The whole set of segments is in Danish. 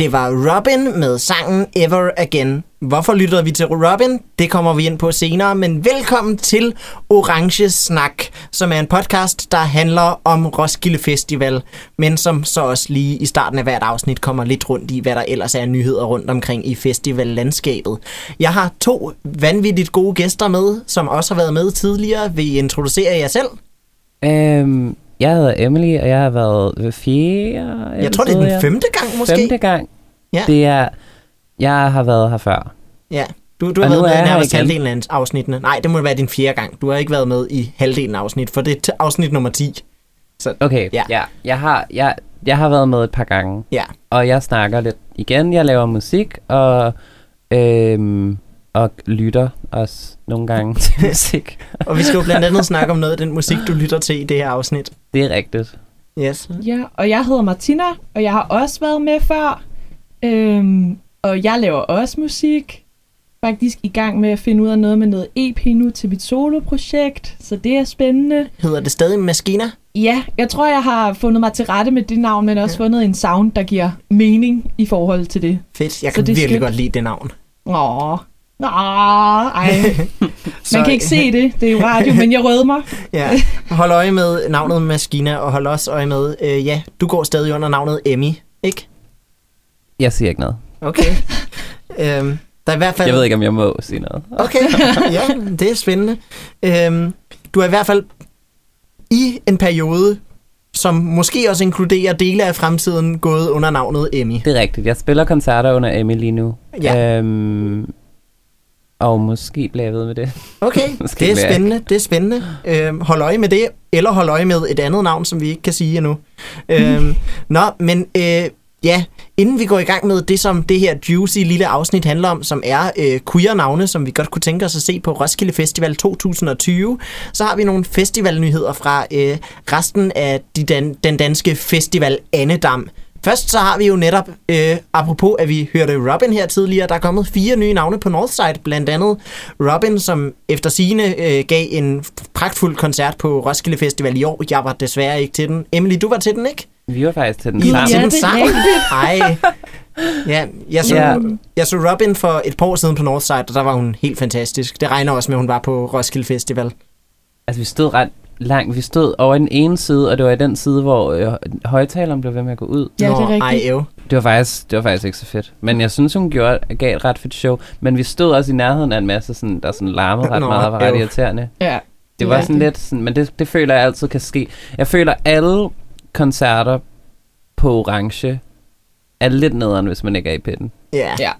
Det var Robin med sangen Ever Again. Hvorfor lytter vi til Robin? Det kommer vi ind på senere, men velkommen til Orange Snak, som er en podcast, der handler om Roskilde Festival, men som så også lige i starten af hvert afsnit kommer lidt rundt i, hvad der ellers er nyheder rundt omkring i festivallandskabet. Jeg har to vanvittigt gode gæster med, som også har været med tidligere. Vil I introducere jer selv? Øhm, jeg hedder Emily, og jeg har været fjerde... Jeg tror, det er den femte gang måske. Femte gang. Ja. Det er... Jeg har været her før. Ja, du, du Og har nu været med i nærmest halvdelen af afsnittene. Nej, det må være din fjerde gang. Du har ikke været med i halvdelen af afsnit, for det er afsnit nummer 10. Så Okay, Ja. ja. ja. Jeg, har, jeg, jeg har været med et par gange, ja, og jeg snakker lidt igen. Jeg laver musik, og, øhm, og lytter også nogle gange til musik. og vi skal jo blandt andet snakke om noget af den musik, du lytter til i det her afsnit. Det er rigtigt. Yes. Ja, og jeg hedder Martina, og jeg har også været med før. Øhm, og jeg laver også musik. Faktisk i gang med at finde ud af noget med noget EP nu til mit soloprojekt, så det er spændende. Hedder det stadig Maskina? Ja, jeg tror, jeg har fundet mig til rette med det navn, men også Ja. fundet en sound, der giver mening i forhold til det. Fedt. Jeg Så kan det virkelig skønt. godt lide det navn. Åh, Åh, ej. Så, Man kan ikke se det, det er jo radio, men jeg rød mig. Ja, hold øje med navnet Maskina, og hold også øje med, øh, ja, du går stadig under navnet Emmy, ikke? Jeg siger ikke noget. Okay. øhm, der er i hvert fald... Jeg ved ikke, om jeg må sige noget. Okay, ja, det er spændende. Øhm, du er i hvert fald i en periode, som måske også inkluderer dele af fremtiden, gået under navnet Emmy. Det er rigtigt. Jeg spiller koncerter under Emmy lige nu. Ja. Øhm, og måske bliver jeg ved med det. Okay, Måske det er spændende, det er spændende. Øhm, hold øje med det, eller hold øje med et andet navn, som vi ikke kan sige endnu. Øhm, nå, men øh, ja, inden vi går i gang med det, som det her juicy lille afsnit handler om, som er øh, queer-navne, som vi godt kunne tænke os at se på Roskilde Festival 2020, så har vi nogle festivalnyheder fra øh, resten af de dan- den danske festival Annedam. Først så har vi jo netop, øh, apropos at vi hørte Robin her tidligere, der er kommet fire nye navne på Northside, blandt andet Robin, som efter sine øh, gav en pragtfuld koncert på Roskilde Festival i år. Jeg var desværre ikke til den. Emily, du var til den, ikke? Vi var faktisk til den sammen. til Ja, den det er sammen? rigtigt. Ej. Ja, jeg så, Ja. jeg så Robin for et par år siden på Northside, og der var hun helt fantastisk. Det regner også med, at hun var på Roskilde Festival. Altså, vi stod ret langt. Vi stod over i den ene side, og det var i den side, hvor øh, højtaleren blev ved med at gå ud. Ja, det er Nå, rigtigt. Ej, ev. Det var faktisk, det var faktisk ikke så fedt. Men jeg synes, hun gjorde, gav et ret fedt show. Men vi stod også i nærheden af en masse, sådan, der sådan larmede ret Nå, meget og var ret irriterende. Ja, Det var er sådan lidt sådan, men det, det føler jeg altid kan ske. Jeg føler, alle koncerter på Orange er lidt nederen, hvis man ikke er i pitten. Ja. Ja.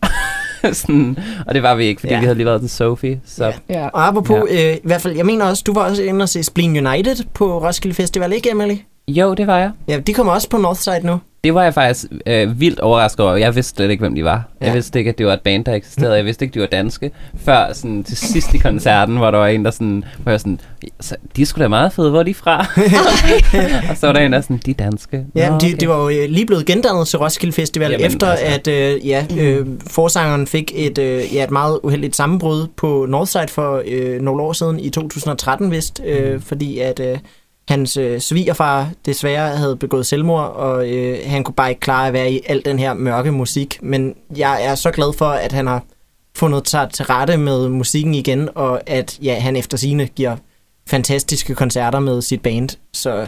sådan, og det var vi ikke, fordi Ja. vi havde lige været til Sophie. Så Ja. ja. Ja. Og apropos, ja. øh, i hvert fald, jeg mener også, du var også inde og se Spleen United på Roskilde Festival, ikke Emily? jo, det var jeg. Ja, de kommer også på Northside nu. Det var jeg faktisk øh, vildt overrasket over. Jeg vidste slet ikke, hvem de var. Ja. Jeg vidste ikke, at det var et band, der eksisterede. Jeg vidste ikke, de var danske. Før sådan, til sidst i koncerten, hvor der var en, der sådan, hvor jeg sådan, så, de sgu da meget fede, hvor er de fra? og så var der en, der sådan, de er danske. Ja, Nå, de, okay. de var jo øh, lige blevet gendannet til Roskilde Festival, Jamen, Jamen, efter altså. at øh, ja, øh, forsangeren fik et, øh, ja, et meget uheldigt sammenbrud på Northside for øh, nogle år siden, i 2013 vist, øh, Mm. fordi at øh, hans øh, svigerfar desværre havde begået selvmord, og øh, han kunne bare ikke klare at være i al den her mørke musik. Men jeg er så glad for, at han har fundet sig til rette med musikken igen, og at ja, han efter sine giver fantastiske koncerter med sit band. Så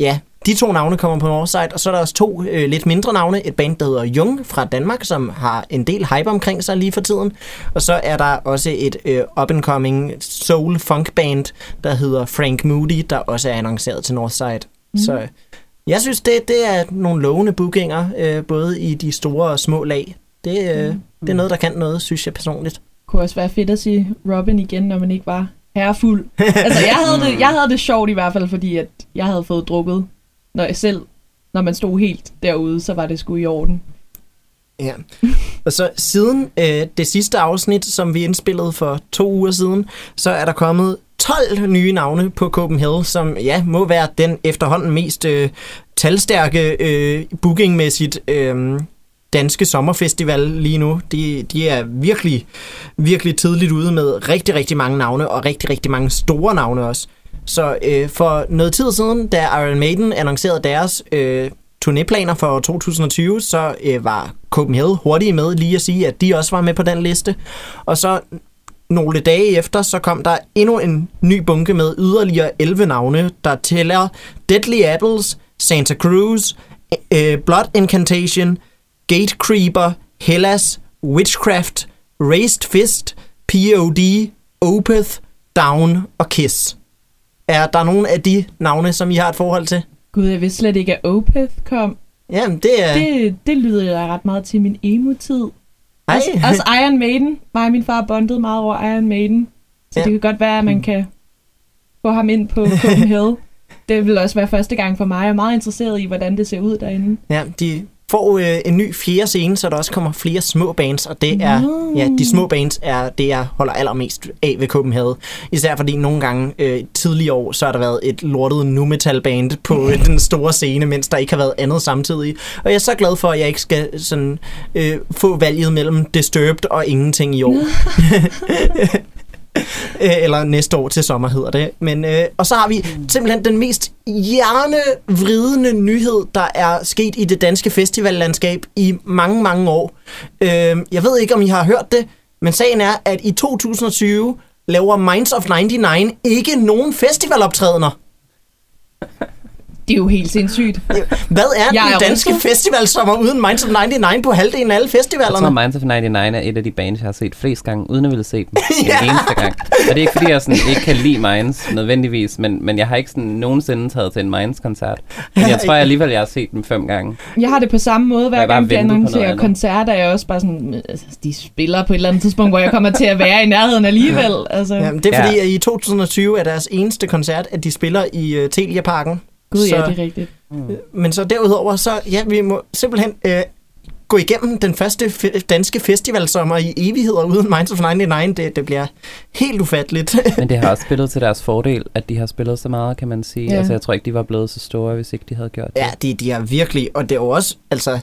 ja, de to navne kommer på Northside, og så er der også to øh, lidt mindre navne. Et band, der hedder Jung fra Danmark, som har en del hype omkring sig lige for tiden. Og så er der også et øh, up-and-coming soul-funk band, der hedder Frank Moody, der også er annonceret til Northside. Mm. Så jeg synes, det, det er nogle lovende bookinger, øh, både i de store og små lag. Det, øh, Mm. det er noget, der kan noget, synes jeg personligt. kunne også være fedt at sige Robin igen, når man ikke var herrefuld. altså, jeg havde, det, jeg havde det sjovt i hvert fald, fordi at jeg havde fået drukket, når jeg selv, når man stod helt derude, så var det sgu i orden. Ja. Og så siden øh, det sidste afsnit, som vi indspillede for to uger siden, så er der kommet 12 nye navne på Copenhagen, som ja, må være den efterhånden mest øh, talstærke øh, bookingmæssigt øh, danske sommerfestival lige nu. De, de er virkelig, virkelig tidligt ude med rigtig, rigtig mange navne, og rigtig, rigtig mange store navne også. Så øh, for noget tid siden, da Iron Maiden annoncerede deres øh, turnéplaner for 2020, så øh, var Copenhagen hurtigt med lige at sige, at de også var med på den liste. Og så nogle dage efter, så kom der endnu en ny bunke med yderligere 11 navne, der tæller Deadly Apples, Santa Cruz, øh, øh Blood Incantation, Gatecreeper, Hellas, Witchcraft, Raised Fist, POD, Opeth, Down og Kiss. Er der nogen af de navne, som I har et forhold til? Gud, jeg vidste slet ikke, at Opeth kom. Jamen, det er... Det, det lyder jeg ret meget til min emo-tid. Ej. Også, også Iron Maiden. Mig og min far bondede meget over Iron Maiden. Så Ja. det kan godt være, at man kan få ham ind på Copenhagen. det vil også være første gang for mig. Jeg er meget interesseret i, hvordan det ser ud derinde. Ja, de får øh, en ny fjerde scene, så der også kommer flere små bands, og det er, Nå. ja, de små bands er det, jeg holder allermest af ved Copenhagen. Især fordi nogle gange øh, tidligere år, så har der været et lortet nu metal band på øh, den store scene, mens der ikke har været andet samtidig. Og jeg er så glad for, at jeg ikke skal sådan, øh, få valget mellem Disturbed og ingenting i år. Øh, eller næste år til sommer hedder det. Men, øh, og så har vi simpelthen den mest hjernevridende nyhed, der er sket i det danske festivallandskab i mange, mange år. Øh, jeg ved ikke, om I har hørt det, men sagen er, at i 2020 laver Minds of 99 ikke nogen festivaloptrædener. Det er jo helt sindssygt. Hvad er Jeg den er danske rystet. festivalsommer uden Minds of 99 på halvdelen af alle Jeg tror, festivalerne? Minds of 99 er et af de bands, jeg har set flest gange, uden at ville se dem en Ja. eneste gang. Og det er ikke, fordi jeg sådan ikke kan lide Minds nødvendigvis, men, men jeg har ikke sådan nogensinde taget til en Minds-koncert. Men jeg tror alligevel, jeg har set dem fem gange. Jeg har det på samme måde, hver Jeg gang noget annoncerer koncerter, er jeg også bare sådan, altså, de spiller på et eller andet tidspunkt, hvor jeg kommer til at være i nærheden alligevel. Altså, Jamen, det er Ja. fordi, at i 2020 er deres eneste koncert, at de spiller i uh, Telia Parken. Gud, så, ja, det er rigtigt. Men så derudover, så ja, vi må simpelthen øh, gå igennem den første fe- danske festivalsommer i evigheder uden Minds of 99. Det, det bliver helt ufatteligt. Men det har også spillet til deres fordel, at de har spillet så meget, kan man sige. Ja. Altså, jeg tror ikke, de var blevet så store, hvis ikke de havde gjort det. ja, de, de er virkelig, og det er jo også, altså,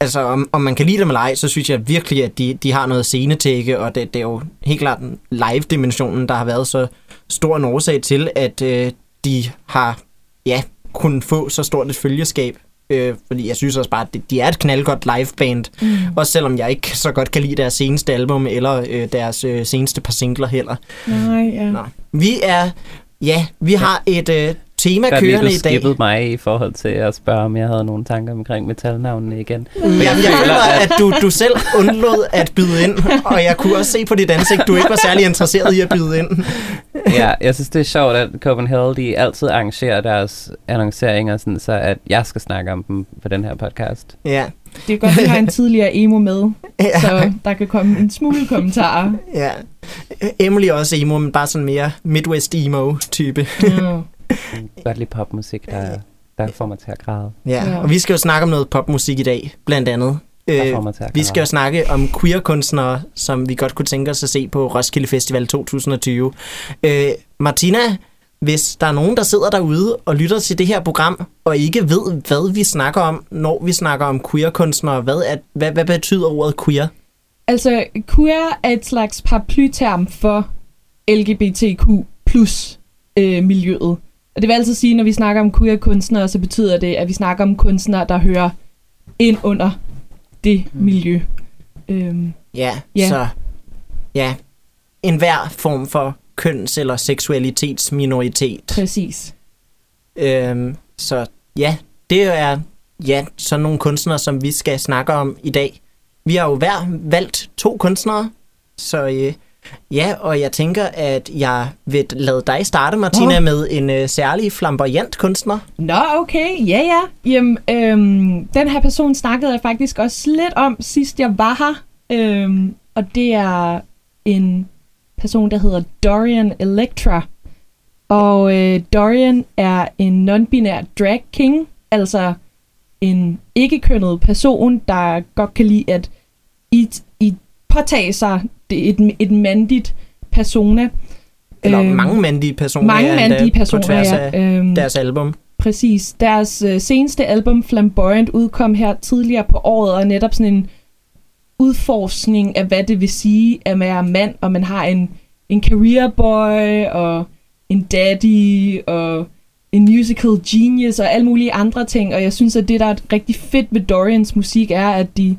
altså om, om man kan lide dem eller ej, så synes jeg virkelig, at de, de har noget scenetække, og det, det er jo helt klart live-dimensionen, der har været så stor en årsag til, at øh, de har, ja, kunnet få så stort et følgeskab. Øh, fordi jeg synes også bare, at de, de er et knaldgodt liveband. Mm. Også selvom jeg ikke så godt kan lide deres seneste album, eller øh, deres øh, seneste par singler heller. Nej, ja. Nå. Vi er, ja, vi har et øh, tema lige, kørende du i dag. skippede mig i forhold til at spørge, om jeg havde nogle tanker omkring metalnavnene igen. Jamen, jeg føler, at du, du selv undlod at byde ind, og jeg kunne også se på dit ansigt, du ikke var særlig interesseret i at byde ind. ja, jeg synes, det er sjovt, at Copenhagen de altid arrangerer deres annonceringer, sådan, så at jeg skal snakke om dem på den her podcast. Ja, Det er godt, at vi har en tidligere emo med, ja, så der kan komme en smule kommentarer. ja. Emily er også emo, men bare sådan mere Midwest emo-type. Ja. Godt lide popmusik, der, der får mig til at græde. Ja, Ja. og vi skal jo snakke om noget popmusik i dag, blandt andet. Der Øh, får mig til at Vi skal jo snakke om queer-kunstnere, som vi godt kunne tænke os at se på Roskilde Festival 2020. Øh, Martina, hvis der er nogen, der sidder derude og lytter til det her program, og ikke ved, hvad vi snakker om, når vi snakker om queer-kunstnere, hvad, er, hvad, hvad betyder ordet queer? Altså, queer er et slags paraplyterm for LGBTQ plus øh, miljøet. Og det vil altså sige, når vi snakker om queer kunstnere, så betyder det, at vi snakker om kunstnere, der hører ind under det miljø. Øhm, Ja, Ja. så ja, en hver form for køns- eller seksualitetsminoritet. præcis. Øhm, så ja, det er ja, sådan nogle kunstnere, som vi skal snakke om i dag. Vi har jo hver valgt to kunstnere, så øh, ja, og jeg tænker, at jeg vil lade dig starte, Martina, Åh. med en øh, særlig flamboyant kunstner. Nå, okay. Ja, ja. Jamen, øhm, den her person snakkede jeg faktisk også lidt om, sidst jeg var her. Øhm, og det er en person, der hedder Dorian Electra. Og øh, Dorian er en non-binær drag king, altså en ikke-kønnet person, der godt kan lide at i, i påtage sig et, et mandigt persona. Eller Øhm, mange mandige personer. Mange mandige På personer, tværs ja. af Øhm, deres album. Præcis. Deres øh, seneste album, Flamboyant, udkom her tidligere på året, og netop sådan en udforskning af, hvad det vil sige at være mand, og man har en, en career boy, og en daddy, og en musical genius og alle mulige andre ting, og jeg synes, at det, der er rigtig fedt ved Dorians musik, er, at de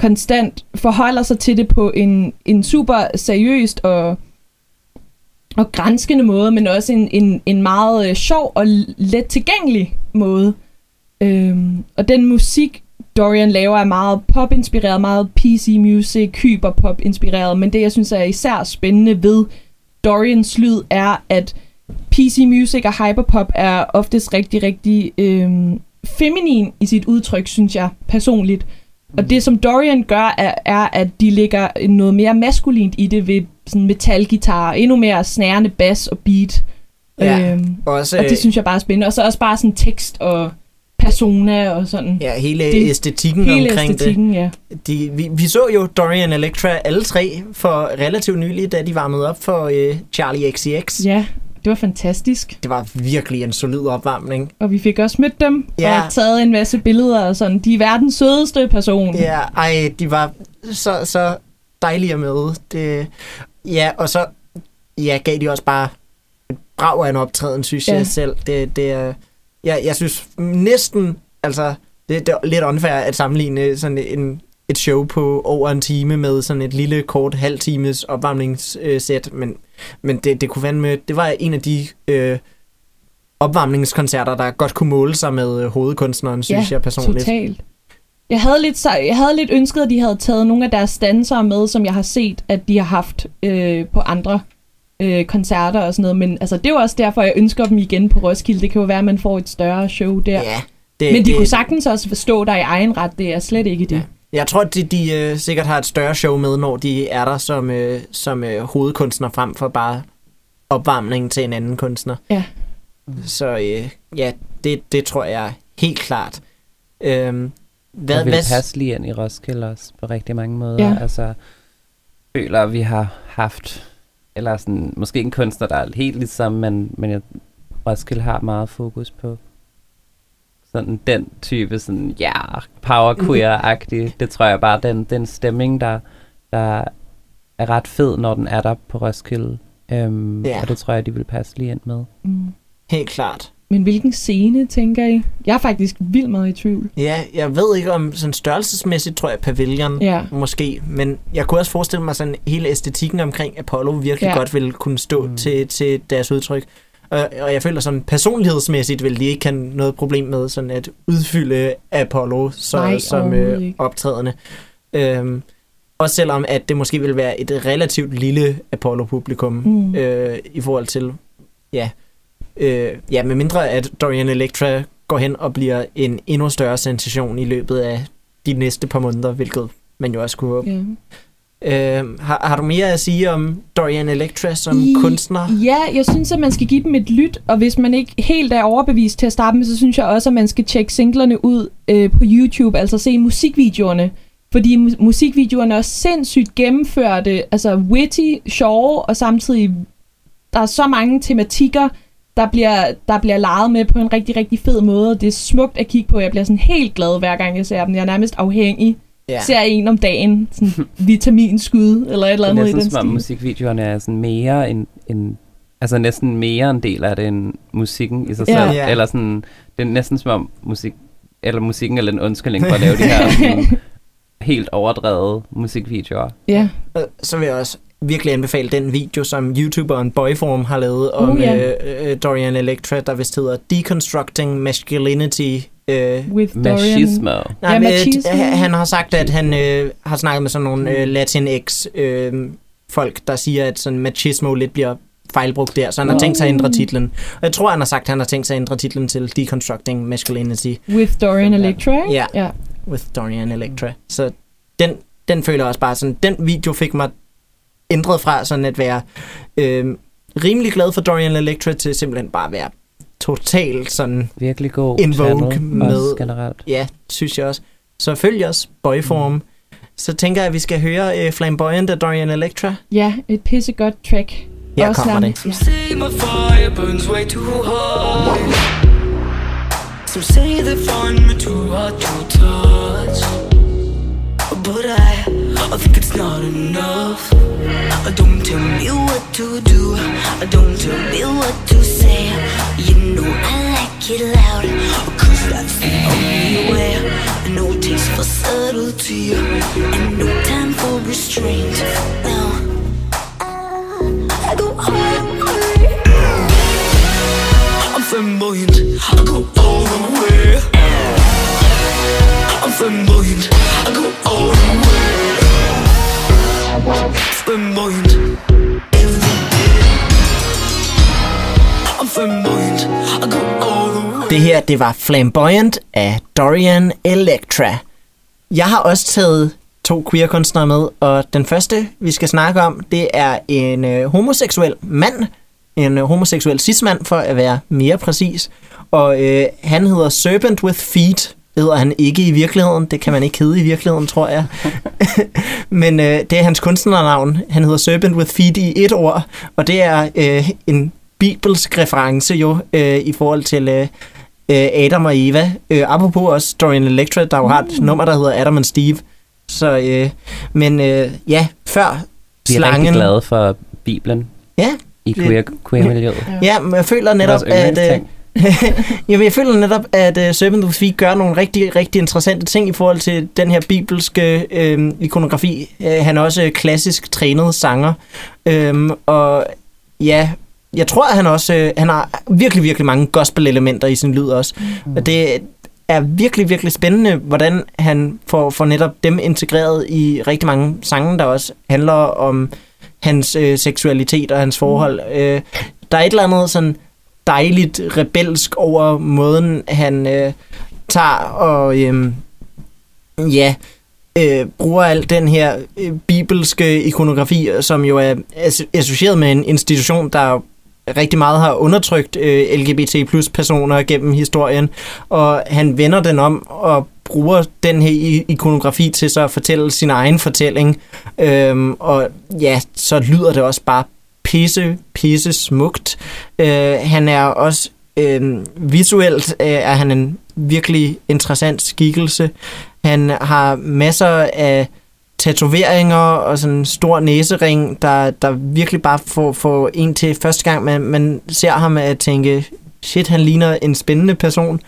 konstant forholder sig til det på en, en super seriøst og, og grænskende måde, men også en, en, en meget øh, sjov og let tilgængelig måde. Øhm, og den musik, Dorian laver, er meget pop-inspireret, meget PC music, hyper-pop-inspireret, men det, jeg synes er især spændende ved Dorians lyd, er, at PC music og hyperpop er oftest rigtig, rigtig øhm, feminin i sit udtryk, synes jeg personligt. Og det, som Dorian gør, er, er, at de lægger noget mere maskulint i det ved sådan metalgitar, endnu mere snærende bass og beat. Ja, øhm, også, og det synes jeg bare er spændende. Og så også bare sådan tekst og persona og sådan. Ja, hele det- æstetikken Hele omkring æstetikken, ja. det. De, vi, vi så jo Dorian Electra alle tre for relativt nylig, da de varmede op for øh, Charlie XCX. Ja, det var fantastisk. Det var virkelig en solid opvarmning. Og vi fik også mødt dem Ja. og taget en masse billeder og sådan. De er verdens sødeste person. Ja, ej, de var så, så dejlige at møde. Det, ja, og så ja, gav de også bare et brag af en optræden, synes Ja. jeg selv. Det, det, er- jeg, jeg synes næsten, altså, det, det er lidt unfair at sammenligne sådan en, et show på over en time med sådan et lille, kort, halv times opvarmningssæt, men, men det, det kunne fandme, det var en af de øh, opvarmningskoncerter, der godt kunne måle sig med øh, hovedkunstneren, synes ja, jeg personligt. totalt. Jeg havde, lidt, jeg havde lidt ønsket, at de havde taget nogle af deres dansere med, som jeg har set, at de har haft øh, på andre øh, koncerter og sådan noget. Men altså, det er jo også derfor, jeg ønsker dem igen på Roskilde. Det kan jo være, at man får et større show der. Ja, det, Men de det, kunne sagtens også forstå dig i egen ret. Det er slet ikke det. Ja. Jeg tror, at de, de øh, sikkert har et større show med, når de er der som, øh, som øh, hovedkunstner, frem for bare opvarmning til en anden kunstner. Ja. Så øh, ja, det, det tror jeg helt klart. Øhm, hvad, jeg vil hvad, passe lige ind i Roskilde også på rigtig mange måder. Ja. Altså, føler, at vi har haft, eller sådan, måske en kunstner, der er helt ligesom, men, men jeg, Roskilde har meget fokus på sådan den type, sådan, ja, power queer-agtig. Det tror jeg bare, den, den stemning, der, der er ret fed, når den er der på Roskilde. Um, Ja. Og det tror jeg, de vil passe lige ind med. Mm. Helt klart. Men hvilken scene, tænker I? Jeg er faktisk vildt meget i tvivl. Ja, jeg ved ikke om sådan størrelsesmæssigt, tror jeg, pavilion Ja. måske, men jeg kunne også forestille mig sådan hele æstetikken omkring Apollo virkelig Ja. godt ville kunne stå mm. til, til deres udtryk. Og, og jeg føler sådan personlighedsmæssigt vil de ikke have noget problem med sådan at udfylde Apollo så, Nej, som øh, optrædende. Øhm, også selvom at det måske vil være et relativt lille Apollo-publikum Mm. øh, i forhold til, ja, øh, ja, med mindre at Dorian Electra går hen og bliver en endnu større sensation i løbet af de næste par måneder, hvilket man jo også kunne håbe. Ja. Øh, har, har du mere at sige om Dorian Electra som I- kunstner? Ja, jeg synes, at man skal give dem et lyt, og hvis man ikke helt er overbevist til at starte med, så synes jeg også, at man skal tjekke singlerne ud øh, på YouTube, altså se musikvideoerne. Fordi mu- musikvideoerne er sindssygt gennemførte, altså witty, sjove, og samtidig, der er så mange tematikker, der bliver, der bliver leget med på en rigtig, rigtig fed måde. Det er smukt at kigge på. Jeg bliver sådan helt glad, hver gang jeg ser dem. Jeg er nærmest afhængig. Ja. Ser en om dagen, sådan vitaminskud, eller et eller Det er andet i næsten den som om stil. musikvideoerne er sådan mere en, en altså næsten mere en del af det end musikken i sig selv. Ja. Eller sådan, det er næsten som om musik, eller musikken er lidt en undskyldning for at lave de her sådan, helt overdrevet musikvideoer. Ja. Øh, Så vil jeg også virkelig anbefale den video, som YouTuberen Boyform har lavet om Uh, ja. øh, øh, Dorian Electra, der vist hedder Deconstructing Masculinity. Øh, With Dorian. Machismo. Nej, Ja, men, machismo. øh, han har sagt, at han øh, har snakket med sådan nogle øh, Latinx øh, folk, der siger, at sådan machismo lidt bliver fejlbrugt der, så han har tænkt sig at ændre titlen. Og jeg tror, han har sagt, at han har tænkt sig at ændre titlen til Deconstructing Masculinity With Dorian Electra? Ja. ja. with Dorian Electra. Så den, den føler jeg også bare sådan, den video fik mig ændret fra sådan at være øh, rimelig glad for Dorian Electra til simpelthen bare at være totalt sådan, Virkelig god En Vogue med- også generelt. ja, synes jeg også. Så følg os, boyform. Mm. Så tænker jeg, at vi skal høre øh, Flamboyant af Dorian Electra. Ja, et pissegodt track. Her Også kommer det. Ja. say my fire burns way too hard. Some say they find me too hard to touch. but I, I think it's not enough. Don't tell me what to do. Don't tell me what to say. You know I like it loud, cause that's the only way. No taste for subtlety, and no time for restraint. Now, I go all the way. I'm flamboyant, I go all the way. I'm flamboyant, I go all the way. Way. Det her, det var Flamboyant af Dorian Electra. Jeg har også taget to queer-kunstnere med, og den første, vi skal snakke om, det er en øh, homoseksuel mand, en øh, homoseksuel cis-mand, for at være mere præcis. Og øh, han hedder Serpent with Feet, det hedder han ikke i virkeligheden. Det kan man ikke hedde i virkeligheden, tror jeg. Men øh, det er hans kunstnernavn. Han hedder Serpent with Feet i et ord, og det er øh, en bibelsk reference jo øh, i forhold til øh, øh, Adam og Eva. Øh, apropos også Dorian Electra, der jo har et nummer, der hedder Adam and Steve. Så, øh, men øh, ja, før Vi er slangen... rigtig glade for Bibelen Ja, i queer, queer-miljøet. ja, men jeg føler netop, at... Øh. Jamen, jeg føler netop, at uh, Serpent of Feet gør nogle rigtig, rigtig interessante ting i forhold til den her bibelske øh, ikonografi. Uh, han er også klassisk trænet sanger. Um, og ja, jeg tror, at han også øh, han har virkelig, virkelig mange gospel-elementer i sin lyd også. Mm. Og det er virkelig, virkelig spændende, hvordan han får, får netop dem integreret i rigtig mange sange, der også handler om hans øh, seksualitet og hans forhold. Mm. Øh, der er et eller andet sådan dejligt rebelsk over måden, han øh, tager og øh, ja, øh, bruger al den her øh, bibelske ikonografi, som jo er associeret med en institution, der rigtig meget har undertrykt øh, LGBT plus personer gennem historien, og han vender den om og bruger den her ikonografi til så at fortælle sin egen fortælling. Øhm, og ja, så lyder det også bare pisse, pisse smukt. Øh, han er også øh, visuelt øh, er han en virkelig interessant skikkelse. Han har masser af tatoveringer og sådan en stor næsering, der, der virkelig bare får, får en til første gang, man, man ser ham at tænke, shit, han ligner en spændende person.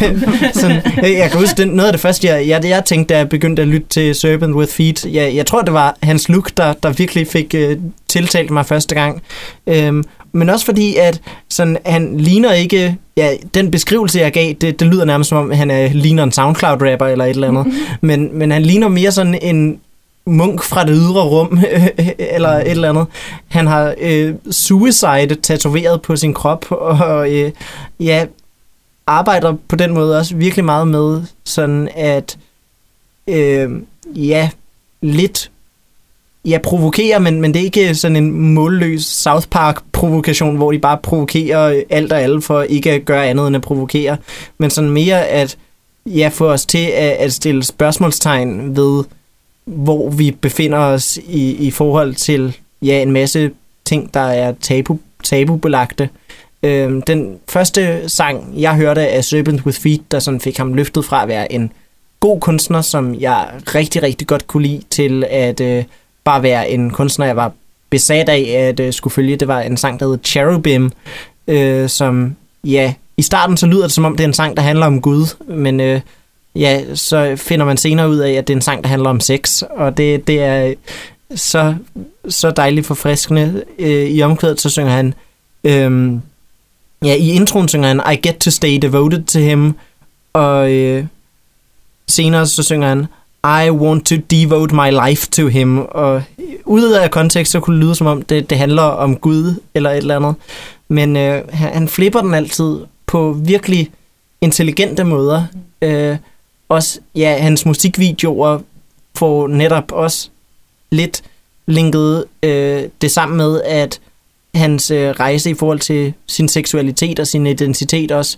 sådan, jeg kan huske, det, noget af det første, jeg, jeg, jeg tænkte, da jeg begyndte at lytte til Serpent with Feet, jeg, jeg tror, det var hans look, der, der virkelig fik øh, tiltalt mig første gang. Øhm, men også fordi, at sådan, han ligner ikke... Ja, den beskrivelse, jeg gav, det, det lyder nærmest som om, han er, ligner en SoundCloud-rapper eller et eller andet. men, men han ligner mere sådan en munk fra det ydre rum, eller et eller andet. Han har øh, suicide tatoveret på sin krop, og øh, ja, arbejder på den måde også virkelig meget med sådan at øh, ja, lidt ja, provokere, men, men det er ikke sådan en målløs South Park-provokation, hvor de bare provokerer alt og alle for ikke at gøre andet end at provokere, men sådan mere at ja, få os til at, at stille spørgsmålstegn ved, hvor vi befinder os i, i forhold til ja, en masse ting, der er tabu, tabubelagte. Øhm, den første sang, jeg hørte af Serpent with Feet, der sådan fik ham løftet fra at være en god kunstner, som jeg rigtig, rigtig godt kunne lide, til at øh, bare være en kunstner, jeg var besat af at øh, skulle følge. Det var en sang, der hed Cherubim, øh, som, ja, i starten så lyder det som om, det er en sang, der handler om Gud, men øh, ja, så finder man senere ud af, at det er en sang, der handler om sex, og det, det er så, så dejligt forfriskende. Øh, I omkvædet, så synger han, øh, ja, i introen synger han, I get to stay devoted to him, og øh, senere så synger han, i want to devote my life to him, og ud af kontekst, så kunne det lyde som om, det, det handler om Gud, eller et eller andet. Men øh, han, han flipper den altid på virkelig intelligente måder. Øh, også, ja, hans musikvideoer får netop også lidt linket øh, det sammen med, at hans øh, rejse i forhold til sin seksualitet og sin identitet også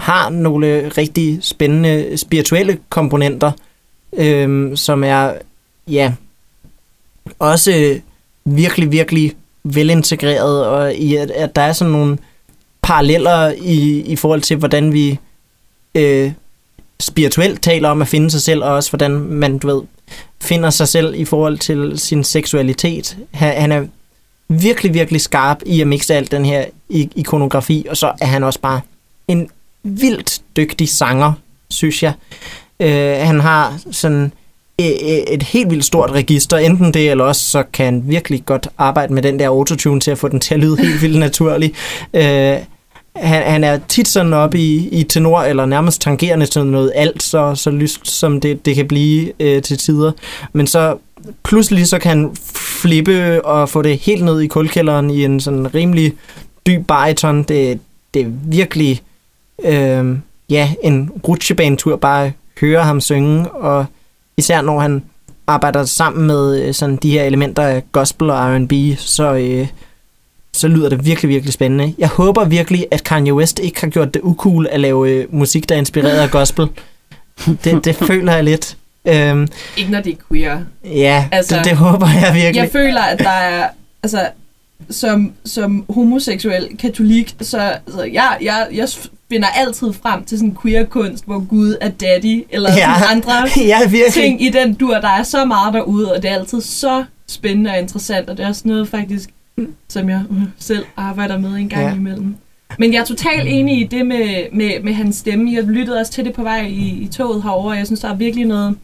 har nogle rigtig spændende spirituelle komponenter, øh, Øhm, som er, ja, også virkelig, virkelig velintegreret, og i at, at der er sådan nogle paralleller i, i forhold til, hvordan vi øh, spirituelt taler om at finde sig selv, og også hvordan man, du ved, finder sig selv i forhold til sin seksualitet. Han, han er virkelig, virkelig skarp i at mixe alt den her ikonografi, og så er han også bare en vildt dygtig sanger, synes jeg. Øh, han har sådan øh, øh, et, helt vildt stort register, enten det eller også, så kan han virkelig godt arbejde med den der autotune til at få den til at lyde helt vildt naturlig. Øh, han, han er tit sådan oppe i, i tenor, eller nærmest tangerende til noget alt, så, så lyst som det, det kan blive øh, til tider. Men så pludselig så kan han flippe og få det helt ned i kulkælderen i en sådan rimelig dyb bariton. Det, det er virkelig øh, ja, en rutsjebanetur bare høre ham synge, og især når han arbejder sammen med øh, sådan de her elementer af gospel og R&B, så, øh, så lyder det virkelig, virkelig spændende. Jeg håber virkelig, at Kanye West ikke har gjort det ucool at lave øh, musik, der er inspireret af gospel. Det, det føler jeg lidt. Øhm, Ikke når det er queer. ja, altså, det, det håber jeg virkelig. Jeg føler, at der er... Altså, som, som homoseksuel katolik, så, så jeg, jeg, jeg finder altid frem til sådan queer-kunst, hvor Gud er daddy, eller Ja. andre ja, virkelig. ting i den dur. Der er så meget derude, og det er altid så spændende og interessant, og det er også noget faktisk, som jeg selv arbejder med en gang ja. imellem. Men jeg er totalt enig i det med, med, med hans stemme. Jeg lyttede også til det på vej i, i toget herover. Jeg synes, der er virkelig noget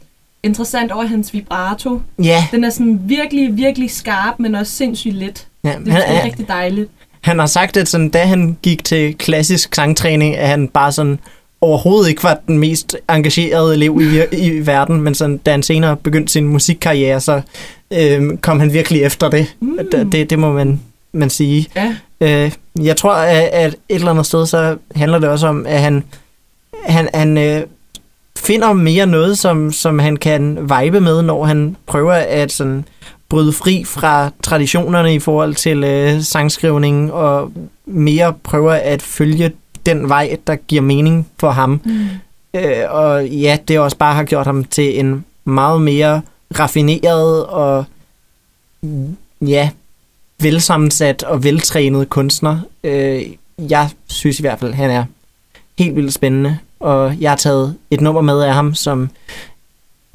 interessant over hans vibrato. Ja, Den er sådan virkelig, virkelig skarp, men også sindssygt let. Ja Det, er han, rigtig dejligt. han har sagt, at sådan, da han gik til klassisk sangtræning, at han bare sådan overhovedet ikke var den mest engagerede elev i, i verden, men sådan, da han senere begyndte sin musikkarriere, så øhm, kom han virkelig efter det. Mm. Det, det, det må man, man sige. Ja. Øh, jeg tror, at, at et eller andet sted, så handler det også om, at han, han, han øh, finder mere noget, som, som han kan vibe med, når han prøver at sådan, bryde fri fra traditionerne i forhold til øh, sangskrivning, og mere prøver at følge den vej, der giver mening for ham. Mm. Øh, og ja, det også bare har gjort ham til en meget mere raffineret og ja, velsammensat og veltrænet kunstner. Øh, jeg synes i hvert fald, han er helt vildt spændende, og jeg har taget et nummer med af ham, som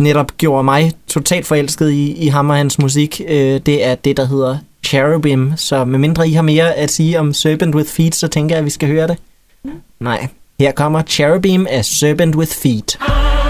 netop gjorde mig totalt forelsket i, i ham og hans musik. Øh, det er det, der hedder Cherubim, så medmindre I har mere at sige om Serpent with Feet, så tænker jeg, at vi skal høre det. Nej, her kommer Cherubim af Serpent with Feet. I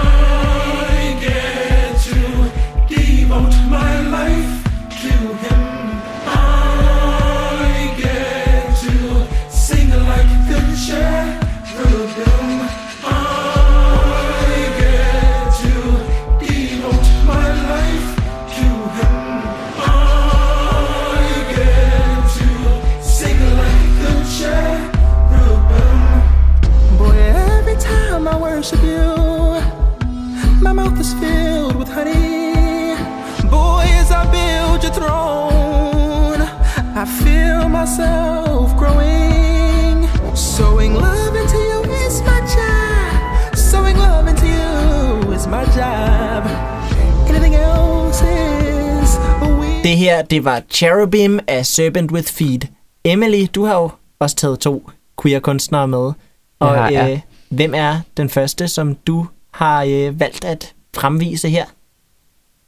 Det var Cherubim af Serpent with Feet. Emily, du har jo også taget to queer-kunstnere med. Og har jeg. øh, hvem er den første, som du har øh, valgt at fremvise her?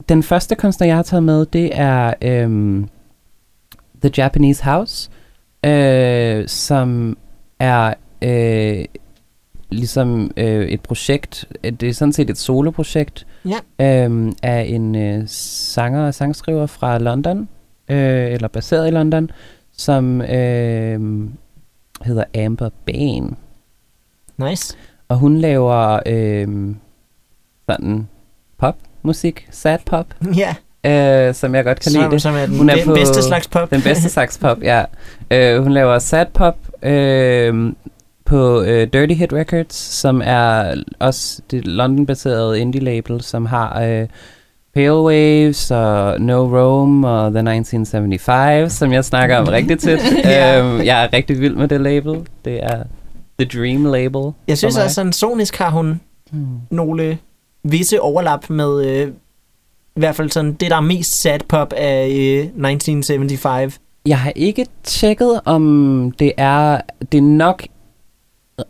Den første kunstner, jeg har taget med, det er øhm, The Japanese House, øh, som er øh, ligesom øh, et projekt, det er sådan set et soloprojekt, Ja. øh, af en øh, sanger og sangskriver fra London, øh, eller baseret i London, som øh, hedder Amber Bane. Nice. Og hun laver øh, sådan popmusik, sad pop, Ja, øh, som jeg godt kan lide som, det. som er den Hun er be- på bedste slags pop. Den bedste slags pop, ja. Øh, hun laver sad pop øh, på øh, Dirty Hit Records, som er også det London-baserede indie-label, som har øh, Pale Waves og No Rome og The 1975, som jeg snakker om rigtig tit. Ja. øh, jeg er rigtig vild med det label. Det er The Dream Label. Jeg synes også, sådan sonisk har hun Hmm. nogle visse overlap med øh, i hvert fald sådan det, der er mest sad pop af øh, 1975. Jeg har ikke tjekket, om det er... Det er nok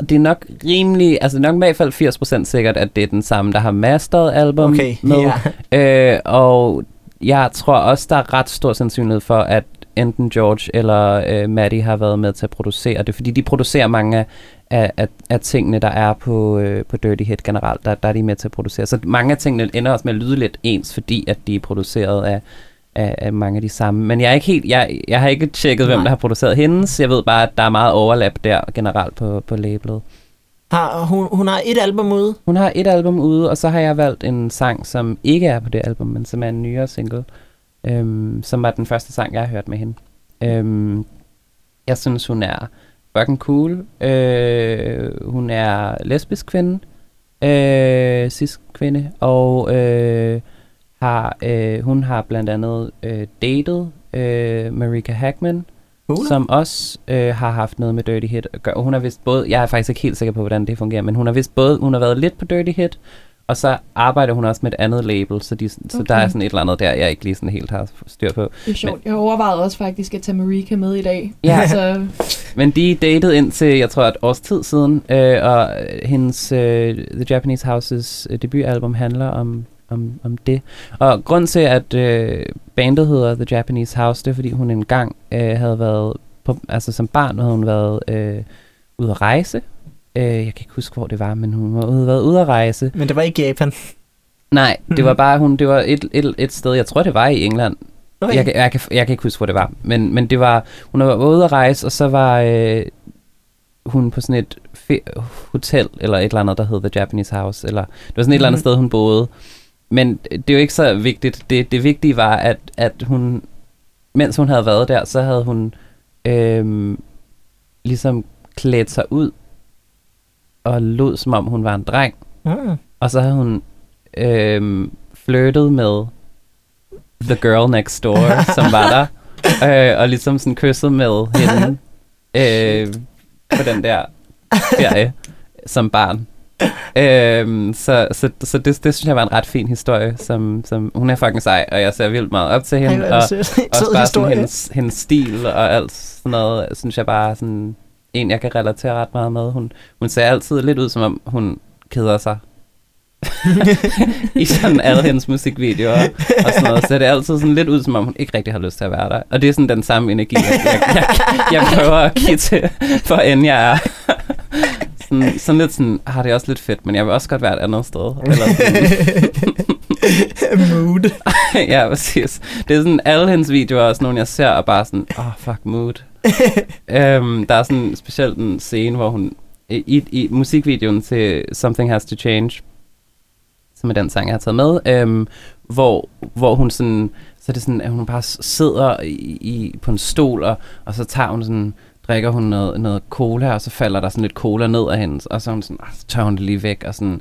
det er nok rimelig, altså nok i hvert fald 80% sikkert, at det er den samme, der har masteret album Okay, med. ja. Øh, og jeg tror også, der er ret stor sandsynlighed for, at enten George eller øh, Maddie har været med til at producere det, fordi de producerer mange af, af, af, af tingene, der er på, øh, på Dirty Hit generelt, der, der er de med til at producere. Så mange af tingene ender også med at lyde lidt ens, fordi at de er produceret af, af, af mange af de samme. Men jeg er ikke helt, jeg, jeg har ikke tjekket, hvem Nej. der har produceret hendes. Jeg ved bare, at der er meget overlap der generelt på, på labelet. Har, hun, hun har et album ude. Hun har et album ude, og så har jeg valgt en sang, som ikke er på det album, men som er en nyere single, øhm, som var den første sang, jeg har hørt med hende. Øhm, jeg synes, hun er fucking cool. Øh, hun er lesbisk kvinde, øh, cis kvinde, og øh, har, øh, hun har blandt andet øh, datet øh, Marika Hackman, Cool. som også øh, har haft noget med Dirty Hit at gøre. Og Hun har vist både, jeg er faktisk ikke helt sikker på, hvordan det fungerer, men hun har vist både, hun har været lidt på Dirty Hit, og så arbejder hun også med et andet label, så, de, så Okay. der er sådan et eller andet der, jeg ikke lige sådan helt har styr på. Det er sjovt. Jeg overvejede også faktisk at tage Marika med i dag. Ja. Så Men de datede indtil, jeg tror, et års tid siden, øh, og hendes øh, The Japanese Houses øh, debutalbum handler om, om, om det. Og grund til, at øh, bandet hedder The Japanese House, det er, fordi hun engang øh, havde været, på, altså som barn havde hun været øh, ude at rejse. Øh, jeg kan ikke huske, hvor det var, men hun havde været ude at rejse. Men det var ikke Japan. Nej, det Mhm. var bare hun, det var et, et, et sted, jeg tror, det var i England, Okay. jeg, kan- jeg, kan, jeg kan ikke huske, hvor det var. Men, men det var, hun var ude at rejse, og så var øh, hun på sådan et hotel, eller et eller andet, der hed The Japanese House. Eller, det var sådan et eller andet Mhm. sted, hun boede. Men det er jo ikke så vigtigt. Det, det vigtige var, at, at hun, mens hun havde været der, så havde hun øh, ligesom klædt sig ud, og lod som om hun var en dreng. Ah. Og så havde hun øhm, flirtet med The Girl Next Door, som var der. Øh, og ligesom sådan kysset med hende øh, på den der ferie som barn. Øhm, så så, så det, det synes jeg var en ret fin historie, som, som hun er fucking sej, og jeg ser vildt meget op til hende. og sødt. også Sød bare sådan hendes, hendes stil og alt sådan noget, synes jeg bare sådan en, jeg kan relatere ret meget med. Hun, hun ser altid lidt ud, som om hun keder sig. I sådan alle hendes musikvideoer og sådan noget. Så det er altid sådan lidt ud, som om hun ikke rigtig har lyst til at være der. Og det er sådan den samme energi, jeg, jeg, jeg, jeg prøver at give til, for end jeg er. Sådan, sådan lidt sådan, har det er også lidt fedt, men jeg vil også godt være et andet sted. Eller sådan. Mood. ja, præcis. Det er sådan, alle hendes videoer er sådan nogle, jeg ser, og bare sådan, åh, oh, fuck mood. øhm, der er sådan specielt en scene, hvor hun, i, i, musikvideoen til Something Has to Change, som er den sang, jeg har taget med, øhm, hvor, hvor hun sådan, så er det sådan, at hun bare sidder i, i, på en stol, og, og så tager hun sådan, drikker hun noget, noget cola, og så falder der sådan lidt cola ned af hende, og så, hun sådan, ah, så tør hun det lige væk, og sådan,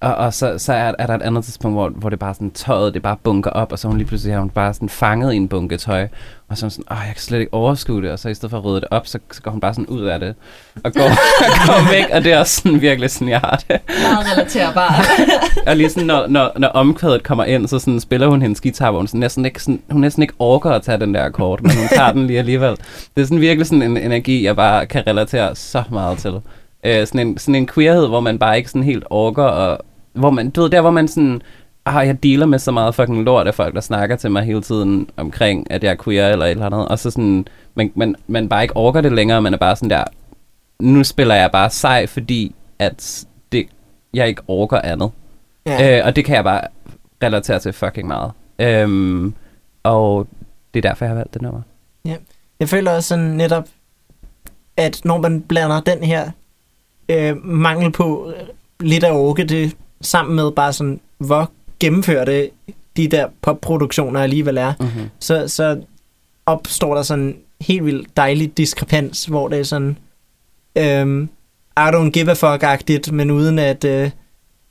og, og så, så er, er der et andet tidspunkt, hvor, hvor det bare sådan tøjet, det bare bunker op, og så hun lige pludselig har hun bare sådan fanget i en bunke tøj, og så er hun sådan, åh, jeg kan slet ikke overskue det, og så i stedet for at rydde det op, så, så går hun bare sådan ud af det, og går, går væk, og det er også sådan virkelig sådan, jeg har det. meget relaterbart. Og lige sådan, når, når, når omkvædet kommer ind, så sådan spiller hun hendes guitar, hvor hun, sådan næsten ikke, sådan, hun næsten ikke orker at tage den der akkord, men hun tager den lige alligevel. Det er sådan virkelig sådan en energi, jeg bare kan relatere så meget til. Øh, sådan, en, sådan en queerhed, hvor man bare ikke sådan helt orker, og hvor man, du ved, der hvor man sådan, ah, jeg dealer med så meget fucking lort af folk, der snakker til mig hele tiden omkring, at jeg er queer eller et eller andet, og så sådan, man, man, man bare ikke orker det længere, man er bare sådan der, nu spiller jeg bare sej, fordi at det, jeg ikke orker andet. Ja. Øh, og det kan jeg bare relatere til fucking meget. Øhm, og det er derfor, jeg har valgt det nummer. Jeg føler også sådan netop, at når man blander den her øh, mangel på lidt at orke det sammen med bare sådan, hvor gennemførte de der popproduktioner alligevel er, Mm-hmm. så, så opstår der sådan helt vildt dejlig diskrepans, hvor det er sådan, øhm, I don't give a fuck-agtigt, men uden at, øh,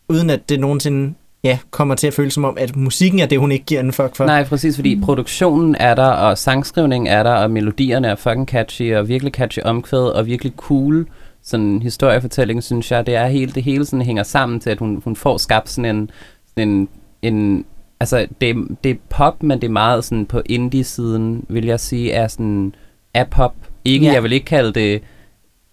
uden at det nogensinde ja, kommer til at føle som om, at musikken er det, hun ikke giver en fuck for. Nej, præcis, fordi Mm. produktionen er der, og sangskrivningen er der, og melodierne er fucking catchy, og virkelig catchy omkvæd, og virkelig cool sådan historiefortælling, synes jeg. Det er helt, det hele sådan hænger sammen til, at hun, hun får skabt sådan en, sådan en, en altså det, det er pop, men det er meget sådan på indie-siden, vil jeg sige, er sådan, er pop. Ikke, Ja. jeg vil ikke kalde det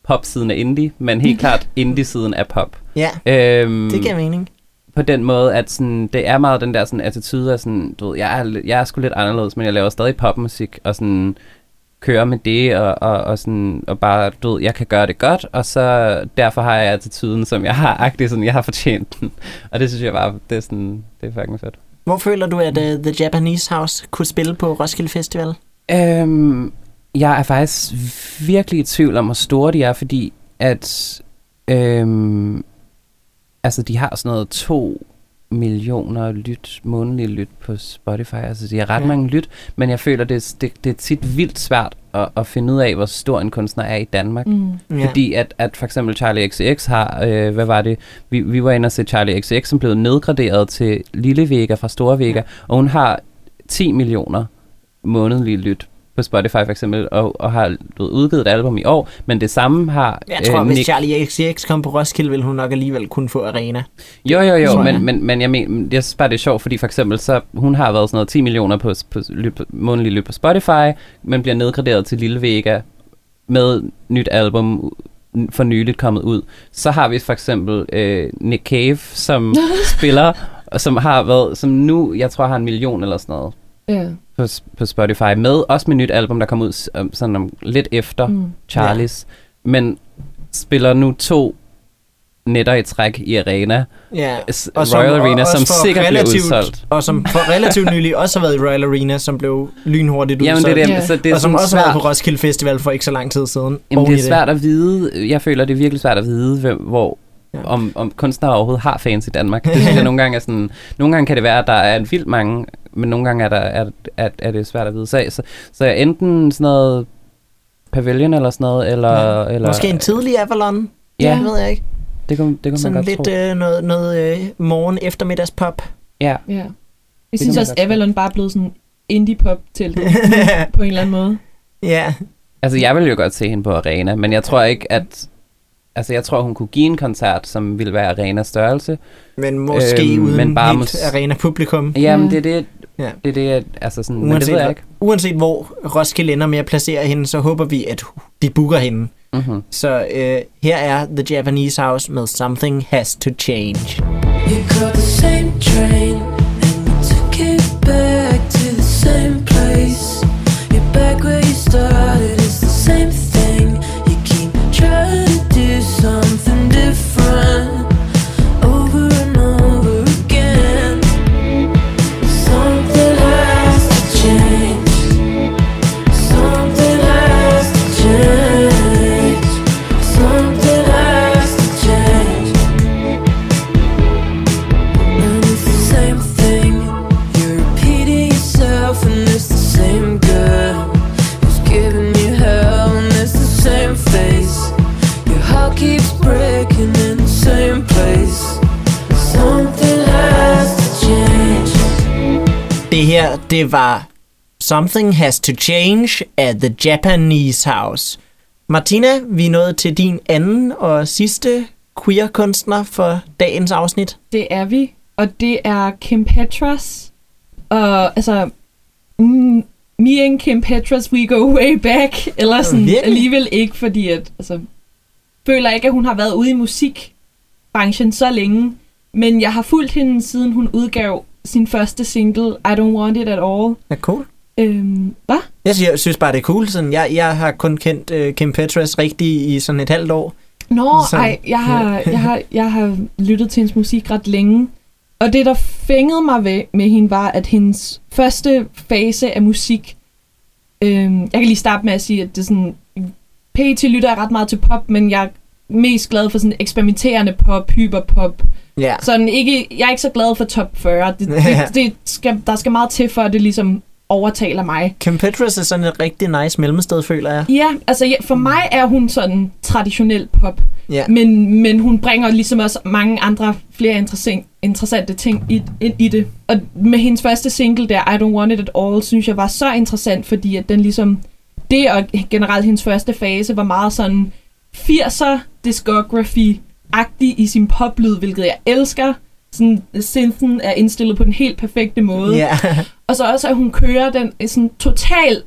pop-siden af indie, men helt klart indie-siden af pop. Ja, Øhm, det giver mening. på den måde, at sådan, det er meget den der sådan, attitude af sådan, du ved, jeg er, jeg er sgu lidt anderledes, men jeg laver stadig popmusik, og sådan kører med det, og, og, og, sådan, og bare, du ved, jeg kan gøre det godt, og så derfor har jeg attituden, som jeg har, agtig, sådan, jeg har fortjent den. Og det synes jeg bare, det er sådan, det er fucking fedt. Hvor føler du, at uh, The Japanese House kunne spille på Roskilde Festival? Øhm, jeg er faktisk virkelig i tvivl om, hvor store de er, fordi at øhm, altså de har sådan noget to millioner lyt, månedlige lyt på Spotify. Altså de har ret Ja. ja. mange lyt, men jeg føler, det, det, det er tit vildt svært at, at finde ud af, hvor stor en kunstner er i Danmark. Mm. Ja. Fordi at, at for eksempel Charlie XCX har, øh, hvad var det, vi, vi var inde og se Charlie XCX, som blev nedgraderet til Lille Vega fra Store Vega, og hun har 10 millioner månedlige lyt på Spotify for eksempel, og, og har udgivet et album i år, men det samme har Jeg tror, hvis Nick- Charlie XCX kom på Roskilde, ville hun nok alligevel kunne få arena. Jo, jo, jo, men, men, men jeg, men, jeg synes bare, det er sjovt, fordi for eksempel, så hun har været sådan noget 10 millioner på, på, lyt, på månedlige lyt på Spotify, men bliver nedgraderet til Lille Vega med nyt album for nyligt kommet ud. Så har vi for eksempel øh, Nick Cave, som spiller, og som har været, som nu, jeg tror, har en million eller sådan noget Ja. på, på Spotify, med også med nyt album, der kom ud sådan om, lidt efter Mm. Charlies, men spiller nu to netter i træk i Arena, Ja. S- Og som- Royal og Arena, også som sikkert relativt- udsolgt. Og som for relativt nylig også har været i Royal Arena, som blev lynhurtigt Jamen det er udsolgt. det, Ja. så det er og som også har været svært. på Roskilde Festival for ikke så lang tid siden. Jamen, det er svært at vide. Jeg føler, det er virkelig svært at vide, hvem, hvor, Ja. om, om kunstnere overhovedet har fans i Danmark. Det synes jeg nogle gange er sådan... Nogle gange kan det være, at der er en vildt mange, men nogle gange er, der, er, er, er det svært at vide. Så, så, så enten sådan noget Pavilion eller sådan noget, eller... Ja. eller Måske en tidlig Avalon. Ja, Det ved jeg ikke. det kunne, det kunne man Sådan godt lidt tro. øh, noget, noget øh, morgen eftermiddags pop. Ja, Ja. Jeg kan synes man også. Avalon bare er blevet sådan indie-pop til på en eller anden måde. ja. altså jeg vil jo godt se hende på Arena, men jeg tror ikke, at... Altså, jeg tror, hun kunne give en koncert, som ville være arena-størrelse. Men måske Øhm, uden men bare helt mås- arena-publikum. Jamen, Ja. det er det, Ja. det, er det altså sådan, men det Uanset, ved jeg hvor- ikke. uanset hvor Roskilde ender med at placere hende, så håber vi, at de booker hende. Mm-hmm. Så øh, her er The Japanese House med Something Has to Change. You caught the same train and you took it back to the same place. You're back where you started, Det her, det var Something Has to Change af The Japanese House. Martina, vi er nået til din anden og sidste queer-kunstner for dagens afsnit. Det er vi. Og det er Kim Petras. Og altså, mm, me and Kim Petras, we go way back. Eller sådan Virkelig? alligevel ikke, fordi at, altså, føler ikke, at hun har været ude i musikbranchen så længe. Men jeg har fulgt hende, siden hun udgav sin første single, I Don't Want It At All. Ja, cool. Øhm, hvad? Jeg synes, jeg synes bare, det er cool. Sådan, jeg, jeg har kun kendt uh, Kim Petras rigtig i sådan et halvt år. Nå, Så- ej, jeg har, jeg, har, jeg har lyttet til hendes musik ret længe. Og det, der fængede mig ved, med hende, var, at hendes første fase af musik... Øhm, jeg kan lige starte med at sige, at det er sådan... PT lytter jeg ret meget til pop, men jeg mest glad for sådan eksperimenterende pop, hyperpop. Ja. Sådan ikke, jeg er ikke så glad for top 40. Det, det, det skal, der skal meget til, for at det ligesom overtaler mig. Kim Petras er sådan et rigtig nice mellemsted, føler jeg. Ja, altså ja, for mig er hun sådan traditionel pop. Ja. Men, men hun bringer ligesom også mange andre, flere interessante, interessante ting i, ind i det. Og med hendes første single der, I Don't Want It At All, synes jeg var så interessant, fordi at den ligesom, det og generelt hendes første fase var meget sådan 80'er discography-agtig i sin poplyd, hvilket jeg elsker. Sådan, synthen er indstillet på den helt perfekte måde. Ja. Og så også, at hun kører den sådan total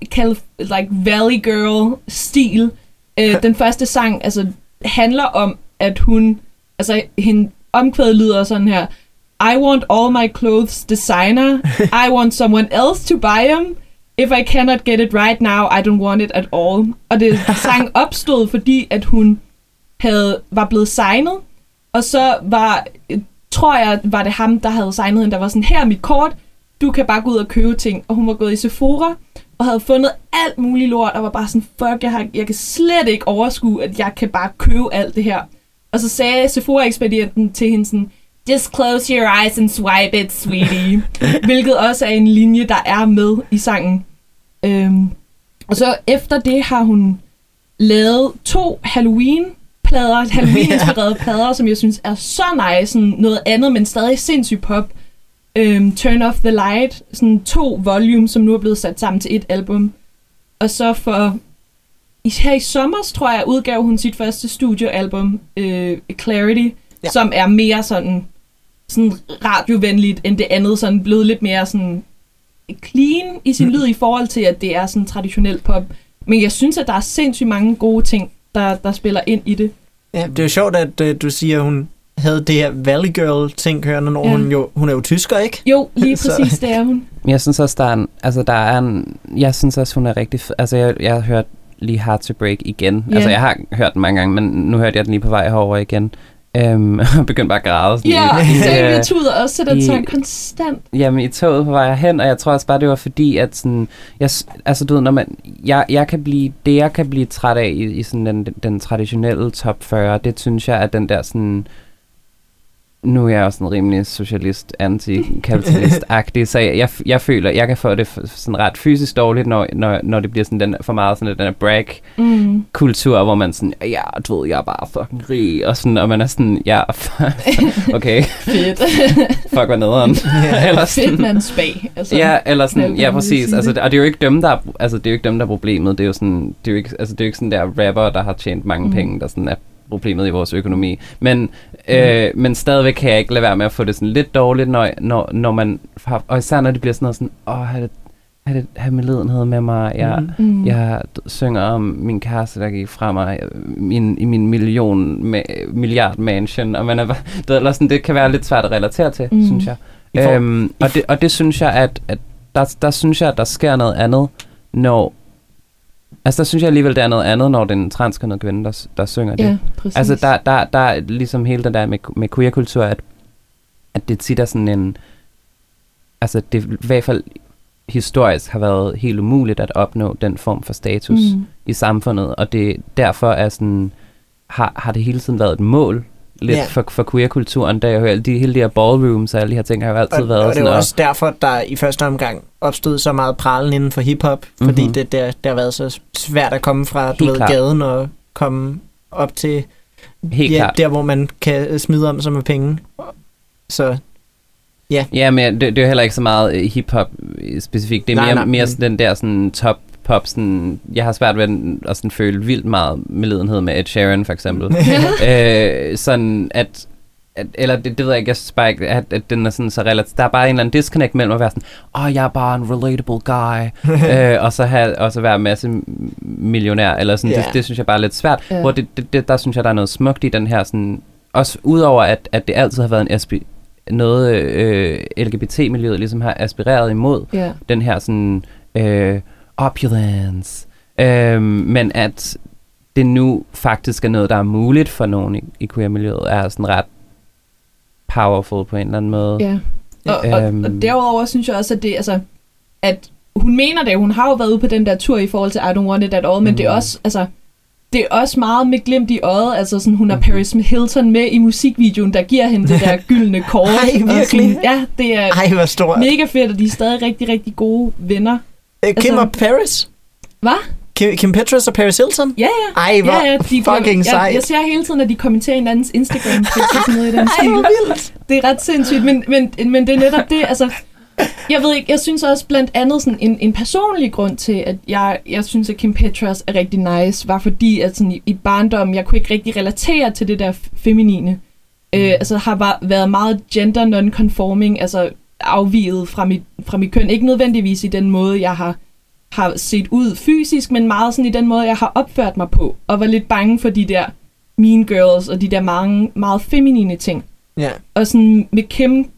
like Valley Girl-stil. Øh, den første sang altså, handler om, at hun... Altså, hende omkvædet lyder sådan her. I want all my clothes designer. I want someone else to buy them. If I cannot get it right now, I don't want it at all. Og det sang opstod, fordi at hun havde, var blevet signet, og så var, tror jeg, var det ham, der havde signet hende, der var sådan, her er mit kort, du kan bare gå ud og købe ting. Og hun var gået i Sephora, og havde fundet alt muligt lort, og var bare sådan, fuck, jeg, har, jeg kan slet ikke overskue, at jeg kan bare købe alt det her. Og så sagde Sephora-ekspedienten til hende sådan, just close your eyes and swipe it, sweetie. Hvilket også er en linje, der er med i sangen. Øhm, og så efter det har hun lavet to Halloween-plader, Halloween-inspirerede plader, som jeg synes er så nice, sådan noget andet, men stadig sindssygt pop. Øhm, Turn Off the Light, sådan to volumes, som nu er blevet sat sammen til et album. Og så for her i sommer, tror jeg, udgav hun sit første studioalbum, øh, Clarity, ja. som er mere sådan, sådan radiovenligt end det andet, sådan blevet lidt mere sådan clean i sin lyd i forhold til, at det er sådan traditionel pop. Men jeg synes, at der er sindssygt mange gode ting, der, der spiller ind i det. Ja, det er jo sjovt, at uh, du siger, at hun havde det her Valley Girl-ting kørende, når Ja. hun, jo, hun er jo tysker, ikke? Jo, lige Så- præcis, det er hun. Men jeg synes også, der er en, altså der er en, jeg synes også, hun er rigtig. Altså jeg, jeg har hørt lige Hard to Break igen. Ja. Altså jeg har hørt den mange gange, men nu hørte jeg den lige på vej herover igen. Øhm, og begyndte bare at græde. Sådan Ja, i, i, så øh, jeg tuder også til den sang konstant. Jamen i toget på vej hen, og jeg tror også bare, det var fordi, at sådan, jeg, altså du ved, når man, jeg, jeg kan blive, det jeg kan blive træt af i, i sådan den, den traditionelle top 40, det synes jeg, at den der sådan, nu er jeg også en rimelig socialist, antikapitalist-agtig, så jeg, jeg, jeg føler, jeg kan få det sådan ret fysisk dårligt, når, når, når det bliver sådan den, for meget sådan den der brag Mm. kultur, hvor man sådan, ja, du ved, jeg er bare fucking rig, og sådan, og man er sådan, ja, okay, Fedt. fuck, hvad nederen. Eller sådan, Fedt mands bag. Altså. Ja, eller sådan, ja præcis. Altså, og det er jo ikke dem, der er, altså, det er jo ikke dem, der er problemet. Det er jo sådan, det er jo ikke, altså, det er jo ikke sådan der rapper, der har tjent mange mm. penge, der sådan er problemet i vores økonomi. Men, øh, men stadigvæk kan jeg ikke lade være med at få det sådan lidt dårligt, når, når, når man har, og især når det bliver sådan noget sådan, åh, have det, have det, have medlidenhed med mig, jeg, Mm. Mm. jeg synger om min kæreste, der gik fra mig min, i min million, ma- milliard mansion, og man er det, eller sådan, det kan være lidt svært at relatere til, Mm. mm. synes jeg. I for- Øhm, og, det, og det synes jeg, at, at der, der synes jeg, at der sker noget andet, når... Altså, der synes jeg alligevel, der er noget andet, når det er en transkønnet kvinde, der, der synger det. Ja, præcis. Altså, der, der, der er ligesom hele det der med, med queerkultur, at, at det tit er sådan en... Altså, det i hvert fald historisk har været helt umuligt at opnå den form for status Mm. i samfundet, og det derfor er sådan, har, har det hele tiden været et mål lidt Ja. yeah. for, for queerkulturen, der jo alle de, hele de her ballrooms og alle de her ting har jo altid Og, været og det sådan, og- også derfor, der i første omgang opstod så meget pralen inden for hiphop, fordi Mhm. det, der, det har været så svært at komme fra du ved, gaden og komme op til helt ja, klart. der, hvor man kan smide om sig med penge. Så Ja, men det, det er jo heller ikke så meget øh, hiphop øh, specifikt. Det er Nej, mere, nej, mere sådan den der sådan top pop, sådan, jeg har svært ved at sådan føle vildt meget medlidenhed med Ed Sheeran for eksempel. øh, sådan at, at eller det, det ved jeg ikke, jeg synes bare ikke, at, at den er sådan så relativt, der er bare en eller anden disconnect mellem at være sådan, åh, oh, jeg er bare en relatable guy, øh, og så have, og så være en masse millionær, eller sådan, Ja. det, det synes jeg bare er lidt svært, Ja. hvor det, det, det, der synes jeg, der er noget smukt i den her sådan, også udover at, at det altid har været en aspi- noget øh, LGBT-miljøet ligesom har aspireret imod, Ja. den her sådan øh, opulence, øh, men at det nu faktisk er noget, der er muligt for nogen i, i queer-miljøet, er sådan ret powerful på en eller anden måde. Ja. Og, og, Øhm. og derudover synes jeg også, at det, altså, at hun mener det, hun har jo været ude på den der tur i forhold til I Don't Want It At All, men Mhm. det er også, altså, det er også meget med glimt i øjet, altså sådan, hun har Mhm. Paris Hilton med i musikvideoen, der giver hende det der gyldne kort. Ej, og virkelig? Sådan, ja, det er ej, hvor stor. mega fedt, og de er stadig rigtig, rigtig gode venner. Øh, Kim altså- og Paris? Hvad? Kim, Kim Petras og Paris Hilton? Ja, ja. Ej, hvor ja, ja, de fucking jeg, sejt. jeg ser hele tiden, at de kommenterer hinandens Instagram og sådan noget i den Ej, stil. hvor vildt. Det er ret sindssygt, men, men, men det er netop det, altså... Jeg ved ikke, jeg synes også blandt andet sådan en, en personlig grund til, at jeg, jeg synes, at Kim Petras er rigtig nice, var fordi, at sådan i, i barndommen, jeg kunne ikke rigtig relatere til det der feminine. Øh, altså har bare været meget gender non-conforming, altså afviget fra mit, fra mit køn. Ikke nødvendigvis i den måde, jeg har har set ud fysisk, men meget sådan i den måde, jeg har opført mig på, og var lidt bange for de der mean girls, og de der mange, meget feminine ting. Ja. Og sådan med Kim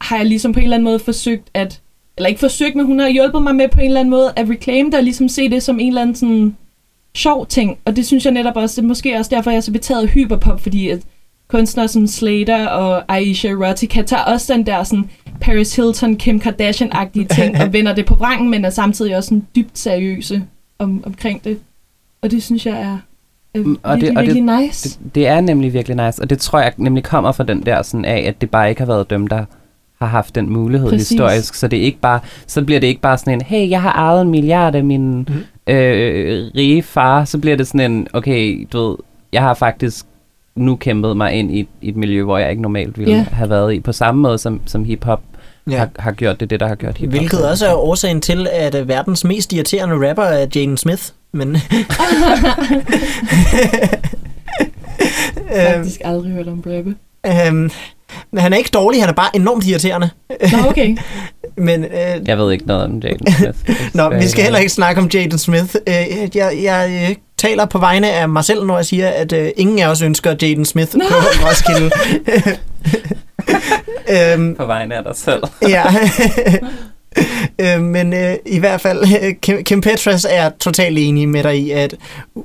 har jeg ligesom på en eller anden måde forsøgt at, eller ikke forsøgt, men hun har hjulpet mig med på en eller anden måde at reclaim det, og ligesom se det som en eller anden sådan sjov ting. Og det synes jeg netop også, det er måske også derfor, jeg er så betaget hyperpop, fordi at kunstnere som Slater og Aisha Erotica tager også den der sådan Paris Hilton, Kim Kardashian-agtige ting og vender det på vrangen, men er samtidig også sådan dybt seriøse om, omkring det. Og det synes jeg er, Mm, og det- virkelig, og det- virkelig nice. Det, det er nemlig virkelig nice, og det tror jeg nemlig kommer fra den der sådan af, at det bare ikke har været dem, der har haft den mulighed Præcis. Historisk, så det er ikke bare, så bliver det ikke bare sådan en, hey, jeg har ejet en milliard af min mm. øh, rige far, så bliver det sådan en, okay, du ved, jeg har faktisk nu kæmpet mig ind i, et- i et miljø, hvor jeg ikke normalt ville yeah. have været i, på samme måde som, som hiphop Ja. har, har gjort det, det der har gjort hiphop. Hvilket også er årsagen til, at øh, verdens mest irriterende rapper er Jaden Smith. Men faktisk aldrig hørt om Brebe. øhm, men han er ikke dårlig, han er bare enormt irriterende. Nå, okay. Men øh, Jeg ved ikke noget om Jaden Smith. Nå, vi skal heller ikke snakke om Jaden Smith. Øh, jeg, jeg øh, taler på vegne af mig selv, når jeg siger, at øh, ingen af os ønsker Jaden Smith Nå. på Roskilde. øhm, På vegne af dig selv. ja. øh, men øh, i hvert fald, øh, Kim, Kim Petras er totalt enig med dig i, at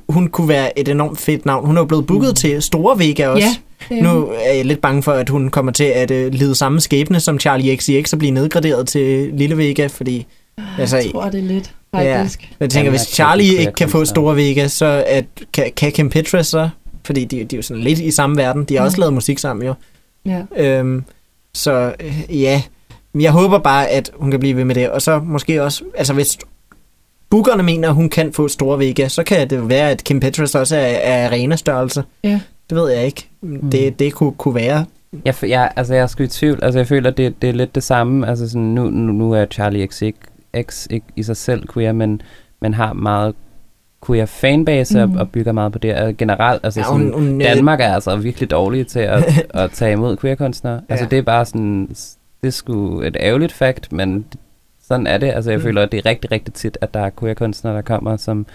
hun kunne være et enormt fedt navn. Hun er jo blevet booket til Store Vega også. Ja, er Nu er jeg lidt bange for, at hun kommer til at øh, lide samme skæbne som Charlie XCX og blive nedgraderet til Lille Vega, fordi altså, Jeg tror, det er lidt, faktisk. jeg tænker, Jamen, hvis jeg kan Charlie ikke ikke kan få. Store Vega, så at, kan, kan Kim Petras så, fordi de, de er jo sådan lidt i samme verden, de har også Mm. lavet musik sammen jo. Ja. Øhm, så øh, ja, Men jeg håber bare, at hun kan blive ved med det, og så måske også, altså hvis bookerne mener, at hun kan få Store Vega, så kan det jo være, at Kim Petras også er, er arena-størrelse. Ja. Det ved jeg ikke. Mm. Det, det kunne, kunne være. Jeg, jeg, altså, jeg er sgu i tvivl. Altså, jeg føler, det, det er lidt det samme. Altså, sådan, nu, nu, nu er Charlie X ikke, X ikke i sig selv queer, men, men har meget queer fanbase Mhm. og, og bygger meget på det. Og generelt, altså Ja, sådan, hun, hun, Danmark er altså virkelig dårlige til at, at tage imod queer-kunstnere. Ja. Altså, Ja. det er bare sådan, det er sgu et ærgerligt fakt, men sådan er det. Altså, jeg Mm. mm. føler, at det er rigtig, rigtig tit, at der er queer-kunstnere, der kommer, som,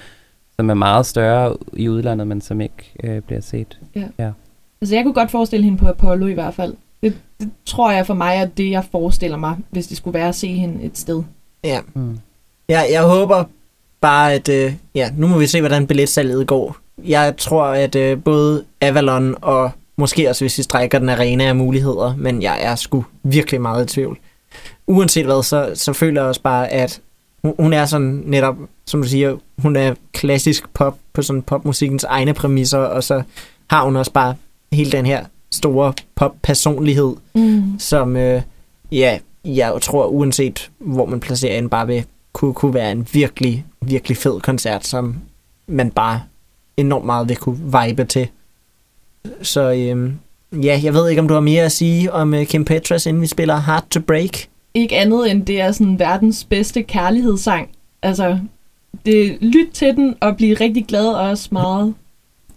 som er meget større i udlandet, men som ikke øh, bliver set. Altså, jeg kunne godt forestille hende på Apollo i hvert fald. Det, det tror jeg for mig er det, jeg forestiller mig, hvis det skulle være at se hende et sted. Ja. Mm. Ja, jeg håber bare, at... Øh, ja, nu må vi se, hvordan billetsalget går. Jeg tror, at øh, både Avalon og måske også, hvis vi strækker den arena, er muligheder, men jeg er sgu virkelig meget i tvivl. Uanset hvad, så, så føler jeg også bare, at hun, hun er sådan netop, som du siger, hun er klassisk pop på sådan popmusikkens egne præmisser, og så har hun også bare hele den her store pop-personlighed, Mm. som øh, ja, jeg tror uanset hvor man placerer den, bare vil kunne, kunne være en virkelig, virkelig fed koncert, som man bare enormt meget vil kunne vibe til. Så øhm, ja, jeg ved ikke, om du har mere at sige om øh, Kim Petras, inden vi spiller Hard to Break. Ikke andet end det er sådan verdens bedste kærlighedssang. Altså, det, lyt til den og bliv rigtig glad og også meget,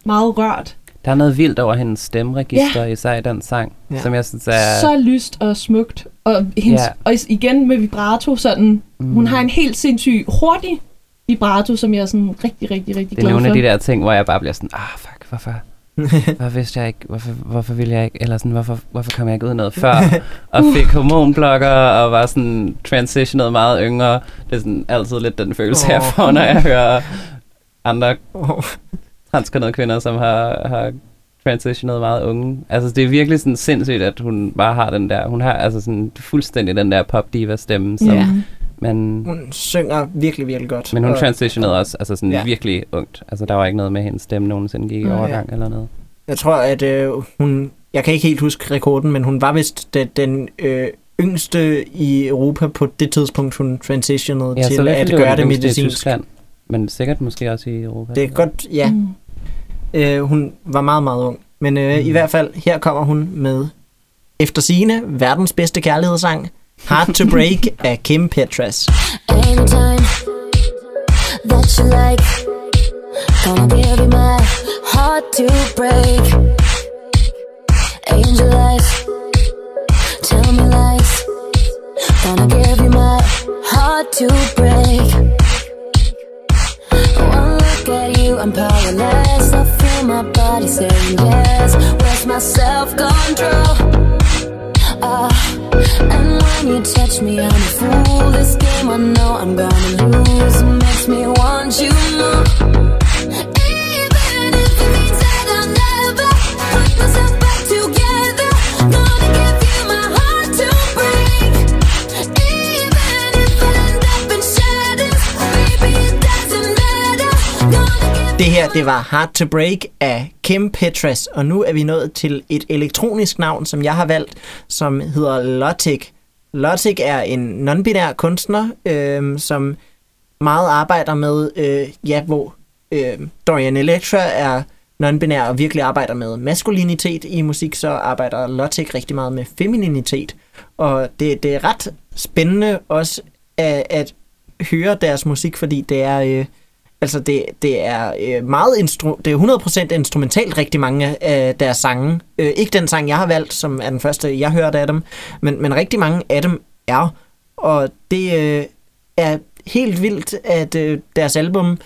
meget rørt. Der er noget vildt over hendes stemmeregister, ja. især i den sang, Ja. som jeg synes er... Så lyst og smukt. Og, hendes, Ja. og igen med vibrato, sådan, mm, hun har en helt sindssyg hurtig vibrato, som jeg er sådan rigtig, rigtig, rigtig Det er glad nogle for. af de der ting, hvor jeg bare bliver sådan, ah fuck, hvorfor, hvorfor vidste jeg ikke, hvorfor, hvorfor ville jeg ikke, eller sådan, hvorfor, hvorfor kom jeg ikke ud noget før, og fik hormonblokker, og var sådan transitionet meget yngre. Det er sådan altid lidt den følelse, oh. jeg får, når jeg hører andre Oh, transkønnede kvinder, som har, har transitionet meget unge. Altså, det er virkelig sådan sindssygt, at hun bare har den der, hun har altså sådan fuldstændig den der pop diva stemme, som, ja. men, hun synger virkelig, virkelig godt. men hun Og transitionede også, altså sådan ja. virkelig ungt. Altså, der var ikke noget med, hendes stemme nogensinde gik i overgang eller noget. Jeg tror, at øh, hun... Jeg kan ikke helt huske rekorden, men hun var vist den, den øh, yngste i Europa på det tidspunkt, hun transitionede Ja, til at gøre det yngste i medicinsk. Tyskland, men sikkert måske også i Europa. Det er godt, ja. Mm. Øh, hun var meget, meget ung. Men øh, mm. i hvert fald, her kommer hun med efter sine verdens bedste kærlighedssang, Hard to Break af Kim Petras. Anytime that you like, gonna give you my heart to break. Angel eyes, tell me lies, gonna give you my heart to break. you, I'm powerless. I feel my body saying yes. Where's my self control? Uh, ah, and when you touch me, I'm a fool. This game I know I'm gonna lose. Makes me want you more. Even if it means that I'll never put myself back together, gonna get. Det her, det var Hard to Break af Kim Petras, og nu er vi nået til et elektronisk navn, som jeg har valgt, som hedder Lotic. Lotic er en non-binær kunstner, øh, som meget arbejder med, øh, ja, hvor øh, Dorian Electra er non-binær og virkelig arbejder med maskulinitet i musik, så arbejder Lotic rigtig meget med femininitet. Og det, det er ret spændende også at, at høre deres musik, fordi det er... Øh, Altså, det, det er øh, meget instru- det er 100% instrumentalt rigtig mange af deres sange. Øh, ikke den sang, jeg har valgt, som er den første, jeg hørte af dem, men, men rigtig mange af dem er. Og det øh, er helt vildt, at øh, deres album,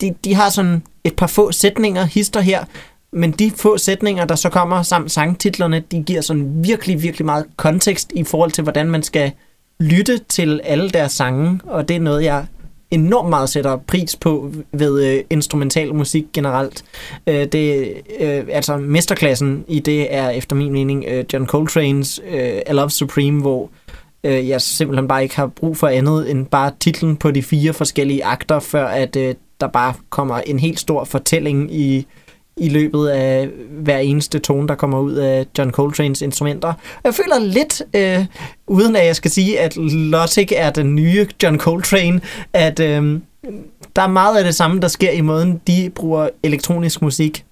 de, de har sådan et par få sætninger, hister her, men de få sætninger, der så kommer samt sangtitlerne, de giver sådan virkelig, virkelig meget kontekst i forhold til, hvordan man skal lytte til alle deres sange, og det er noget, jeg enormt meget sætter pris på ved øh, instrumental musik generelt. Øh, det, øh, altså mesterklassen i det er efter min mening øh, John Coltrane's øh, I Love Supreme, hvor øh, jeg simpelthen bare ikke har brug for andet end bare titlen på de fire forskellige akter, før at øh, der bare kommer en helt stor fortælling i i løbet af hver eneste tone, der kommer ud af John Coltrane's instrumenter. Jeg føler lidt, øh, uden at jeg skal sige, at Logic er den nye John Coltrane, at øh, der er meget af det samme, der sker i måden, de bruger elektronisk musik.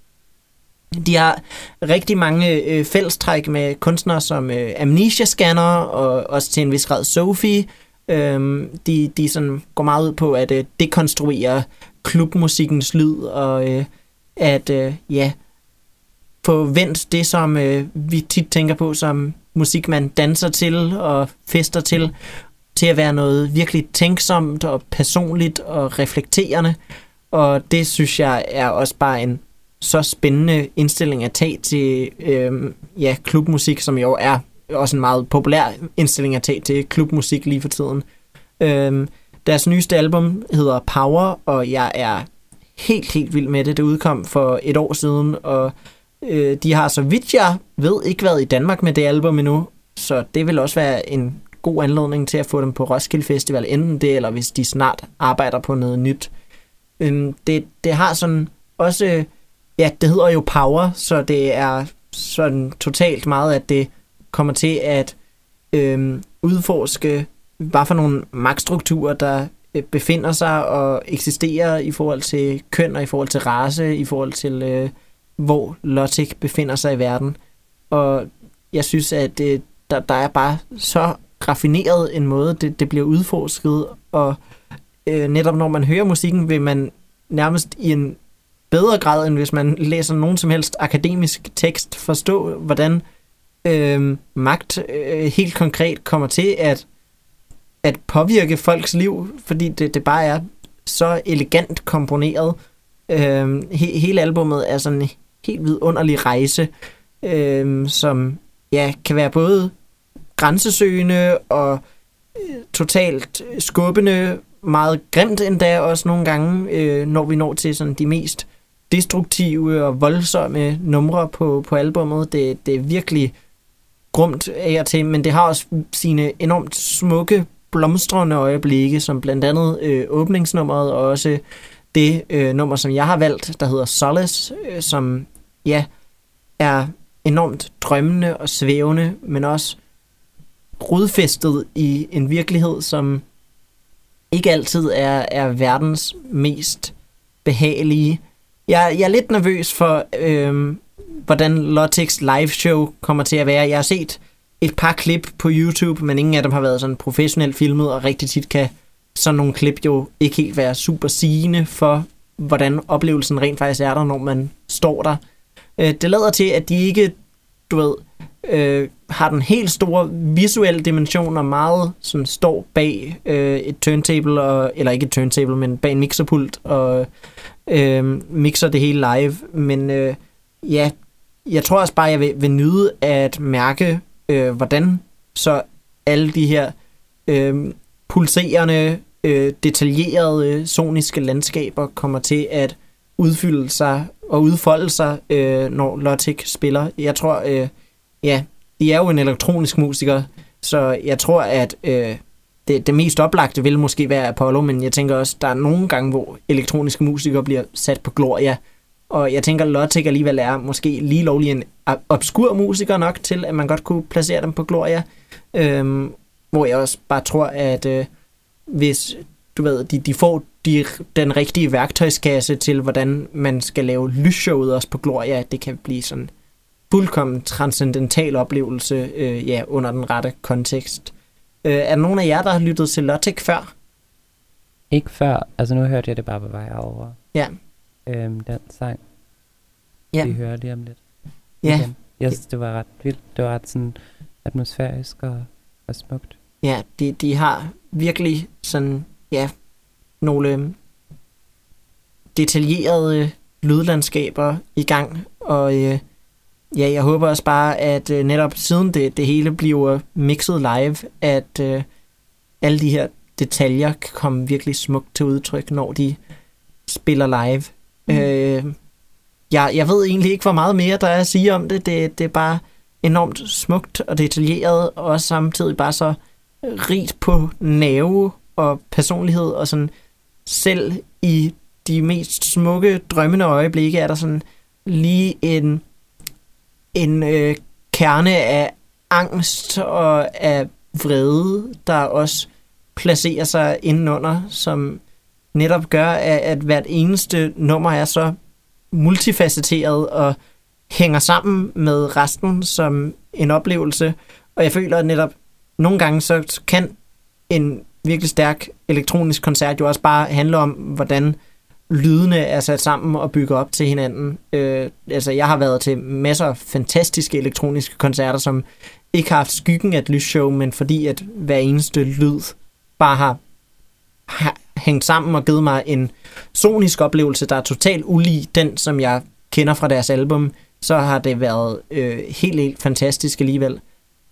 De har rigtig mange øh, fællestræk med kunstnere som øh, Amnesia Scanner og også til en vis grad Sophie. Øhm, de, de sådan går meget ud på at øh, dekonstruere klubmusikkens lyd og øh, at øh, ja, få vendt det, som øh, vi tit tænker på som musik, man danser til og fester til, til at være noget virkelig tænksomt og personligt og reflekterende. Og det synes jeg er også bare en så spændende indstilling at tage til øh, ja, klubmusik, som jo er også en meget populær indstilling at tage til klubmusik lige for tiden. Øh, deres nyeste album hedder Power, og jeg er helt, helt vild med det. Det udkom for et år siden, og øh, de har så vidt jeg ved ikke været i Danmark med det album endnu, så det vil også være en god anledning til at få dem på Roskilde Festival, enten det, eller hvis de snart arbejder på noget nyt. Øhm, det, det har sådan også, ja, det hedder jo Power, så det er sådan totalt meget, at det kommer til at øhm, udforske, hvad for nogle magtstrukturer, der befinder sig og eksisterer i forhold til køn og i forhold til race, i forhold til øh, hvor Logic befinder sig i verden. Og jeg synes, at øh, der, der er bare så raffineret en måde, det, det bliver udforsket, og øh, netop når man hører musikken, vil man nærmest i en bedre grad, end hvis man læser nogen som helst akademisk tekst, forstå, hvordan øh, magt øh, helt konkret kommer til at at påvirke folks liv, fordi det, det bare er så elegant komponeret. Øhm, he, hele albummet er sådan en helt vidunderlig rejse, øhm, som ja, kan være både grænsesøgende og øh, totalt skubbende, meget grimt endda også nogle gange, øh, når vi når til sådan de mest destruktive og voldsomme numre på, på albummet. Det, det er virkelig grumt af og til, men det har også sine enormt smukke blomstrende øjeblikke, som blandt andet øh, åbningsnummeret og også det øh, nummer, som jeg har valgt, der hedder Solace, øh, som ja, er enormt drømmende og svævende, men også rodfæstet i en virkelighed, som ikke altid er, er verdens mest behagelige. Jeg, jeg er lidt nervøs for, øh, hvordan Lottex live show kommer til at være. Jeg har set et par klip på YouTube, men ingen af dem har været sådan professionelt filmet, og rigtig tit kan sådan nogle klip jo ikke helt være super sigende for, hvordan oplevelsen rent faktisk er der, når man står der. Øh, det lader til, at de ikke, du ved, øh, har den helt store visuelle dimension og meget sådan står bag øh, et turntable, og, eller ikke et turntable, men bag en mixerpult og øh, mixer det hele live. Men øh, ja, jeg tror også bare, jeg vil, vil nyde at mærke, øh, hvordan så alle de her øh, pulserende, øh, detaljerede soniske landskaber kommer til at udfylde sig og udfolde sig, øh, når Logic spiller. Jeg tror, øh, ja, de er jo en elektronisk musiker, så jeg tror, at øh, det, det mest oplagte vil måske være Apollo, men jeg tænker også, der er nogle gange, hvor elektroniske musikere bliver sat på Gloria, og jeg tænker, Logic alligevel er måske lige lovlig en ob- obskur musiker nok til, at man godt kunne placere dem på Gloria. Øhm, hvor jeg også bare tror, at øh, hvis du ved, de, de får de, den rigtige værktøjskasse til, hvordan man skal lave lysshowet også på Gloria, det kan blive sådan fuldkommen transcendental oplevelse øh, ja, under den rette kontekst. Øh, er der nogen af jer, der har lyttet til Logic før? Ikke før, altså nu hørte jeg det bare på vej over. Ja. Øhm, den sang, Ja. vi hører lige om lidt. Ja, Igen. Jeg synes, det var ret vildt. Det var ret sådan atmosfærisk og, og smukt. Ja, de, de har virkelig sådan, ja, nogle øhm, detaljerede lydlandskaber i gang, og øh, ja, jeg håber også bare, at øh, netop siden det, det hele bliver mixet live, at øh, alle de her detaljer kan komme virkelig smukt til udtryk, når de spiller live. Mm. Øh, jeg, jeg ved egentlig ikke, hvor meget mere der er at sige om det. Det, det er bare enormt smukt og detaljeret, og samtidig bare så rigt på nerve og personlighed, og sådan selv i de mest smukke, drømmende øjeblikke er der sådan lige en, en øh, kerne af angst og af vrede, der også placerer sig indenunder, som netop gør, at, at hvert eneste nummer er så multifacetteret og hænger sammen med resten som en oplevelse. Og jeg føler at netop, nogle gange så kan en virkelig stærk elektronisk koncert jo også bare handle om, hvordan lydene er sat sammen og bygger op til hinanden. Øh, altså, jeg har været til masser af fantastiske elektroniske koncerter, som ikke har haft skyggen af et lysshow, men fordi at hver eneste lyd bare har, har hængt sammen og givet mig en sonisk oplevelse, der er totalt ulig den, som jeg kender fra deres album, så har det været øh, helt, helt fantastisk alligevel.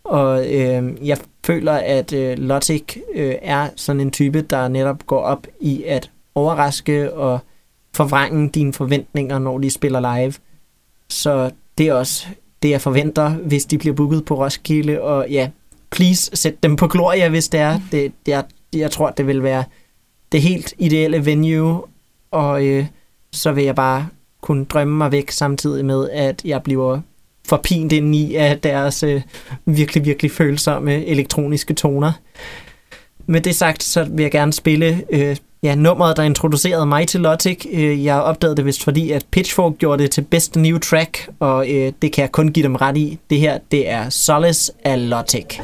Og øh, jeg føler, at øh, Logic øh, er sådan en type, der netop går op i at overraske og forvrænge dine forventninger, når de spiller live. Så det er også det, jeg forventer, hvis de bliver booket på Roskilde. Og ja, please sæt dem på Gloria, hvis det er. Det, jeg, jeg tror, det vil være det helt ideelle venue. Og øh, så vil jeg bare kunne drømme mig væk samtidig med, at jeg bliver forpint ind i af deres øh, virkelig, virkelig følsomme elektroniske toner. Med det sagt, så vil jeg gerne spille øh, ja, nummeret, der introducerede mig til Logic. Øh, jeg opdagede det vist fordi, at Pitchfork gjorde det til Best New Track, og øh, det kan jeg kun give dem ret i. Det her, det er Solace af Logic.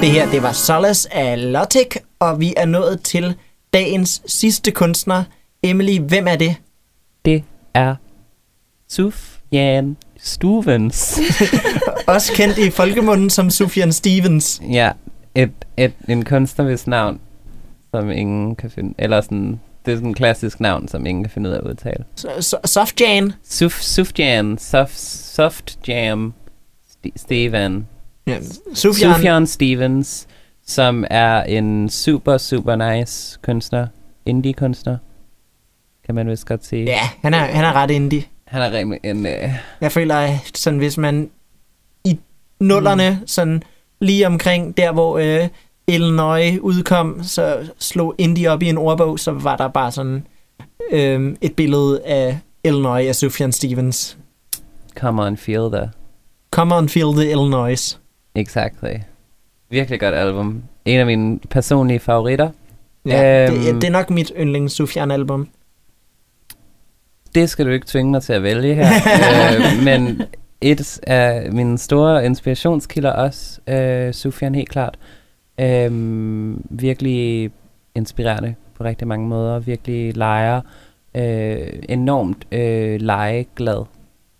Det her, det var Solace af Logic, og vi er nået til dagens sidste kunstner. Emily, hvem er det? Det er Sufjan Stuvens. Også kendt i folkemunden som Sufjan Stevens. ja, et, et, en kunstner, hvis navn, som ingen kan finde... Eller sådan, det er sådan en klassisk navn, som ingen kan finde ud af at udtale. Så- så- Softjan. Suf, Sufjan, Soft, Soft Jam, St- Steven. Ja, Sufjan. Sufjan Stevens, som er en super, super nice kunstner. Indie-kunstner, kan man vist godt sige. Ja, han er, han er ret indie. Han er rimelig en... Øh, Jeg føler, sådan, hvis man i nullerne, mm. sådan lige omkring der, hvor øh, Illinois udkom, så slog indie op i en ordbog, så var der bare sådan øh, et billede af Illinois af Sufjan Stevens. come on, feel the, Come on, feel the Illinois. Exactly. Virkelig godt album. En af mine personlige favoritter. Ja, Øhm. det, det er nok mit yndlings Sufjan album. Det skal du ikke tvinge mig til at vælge her. øh, men et af mine store inspirationskilder også, øh, Sufjan helt klart. Øh, virkelig inspirerende på rigtig mange måder. Virkelig leger. Øh, enormt øh, legeglad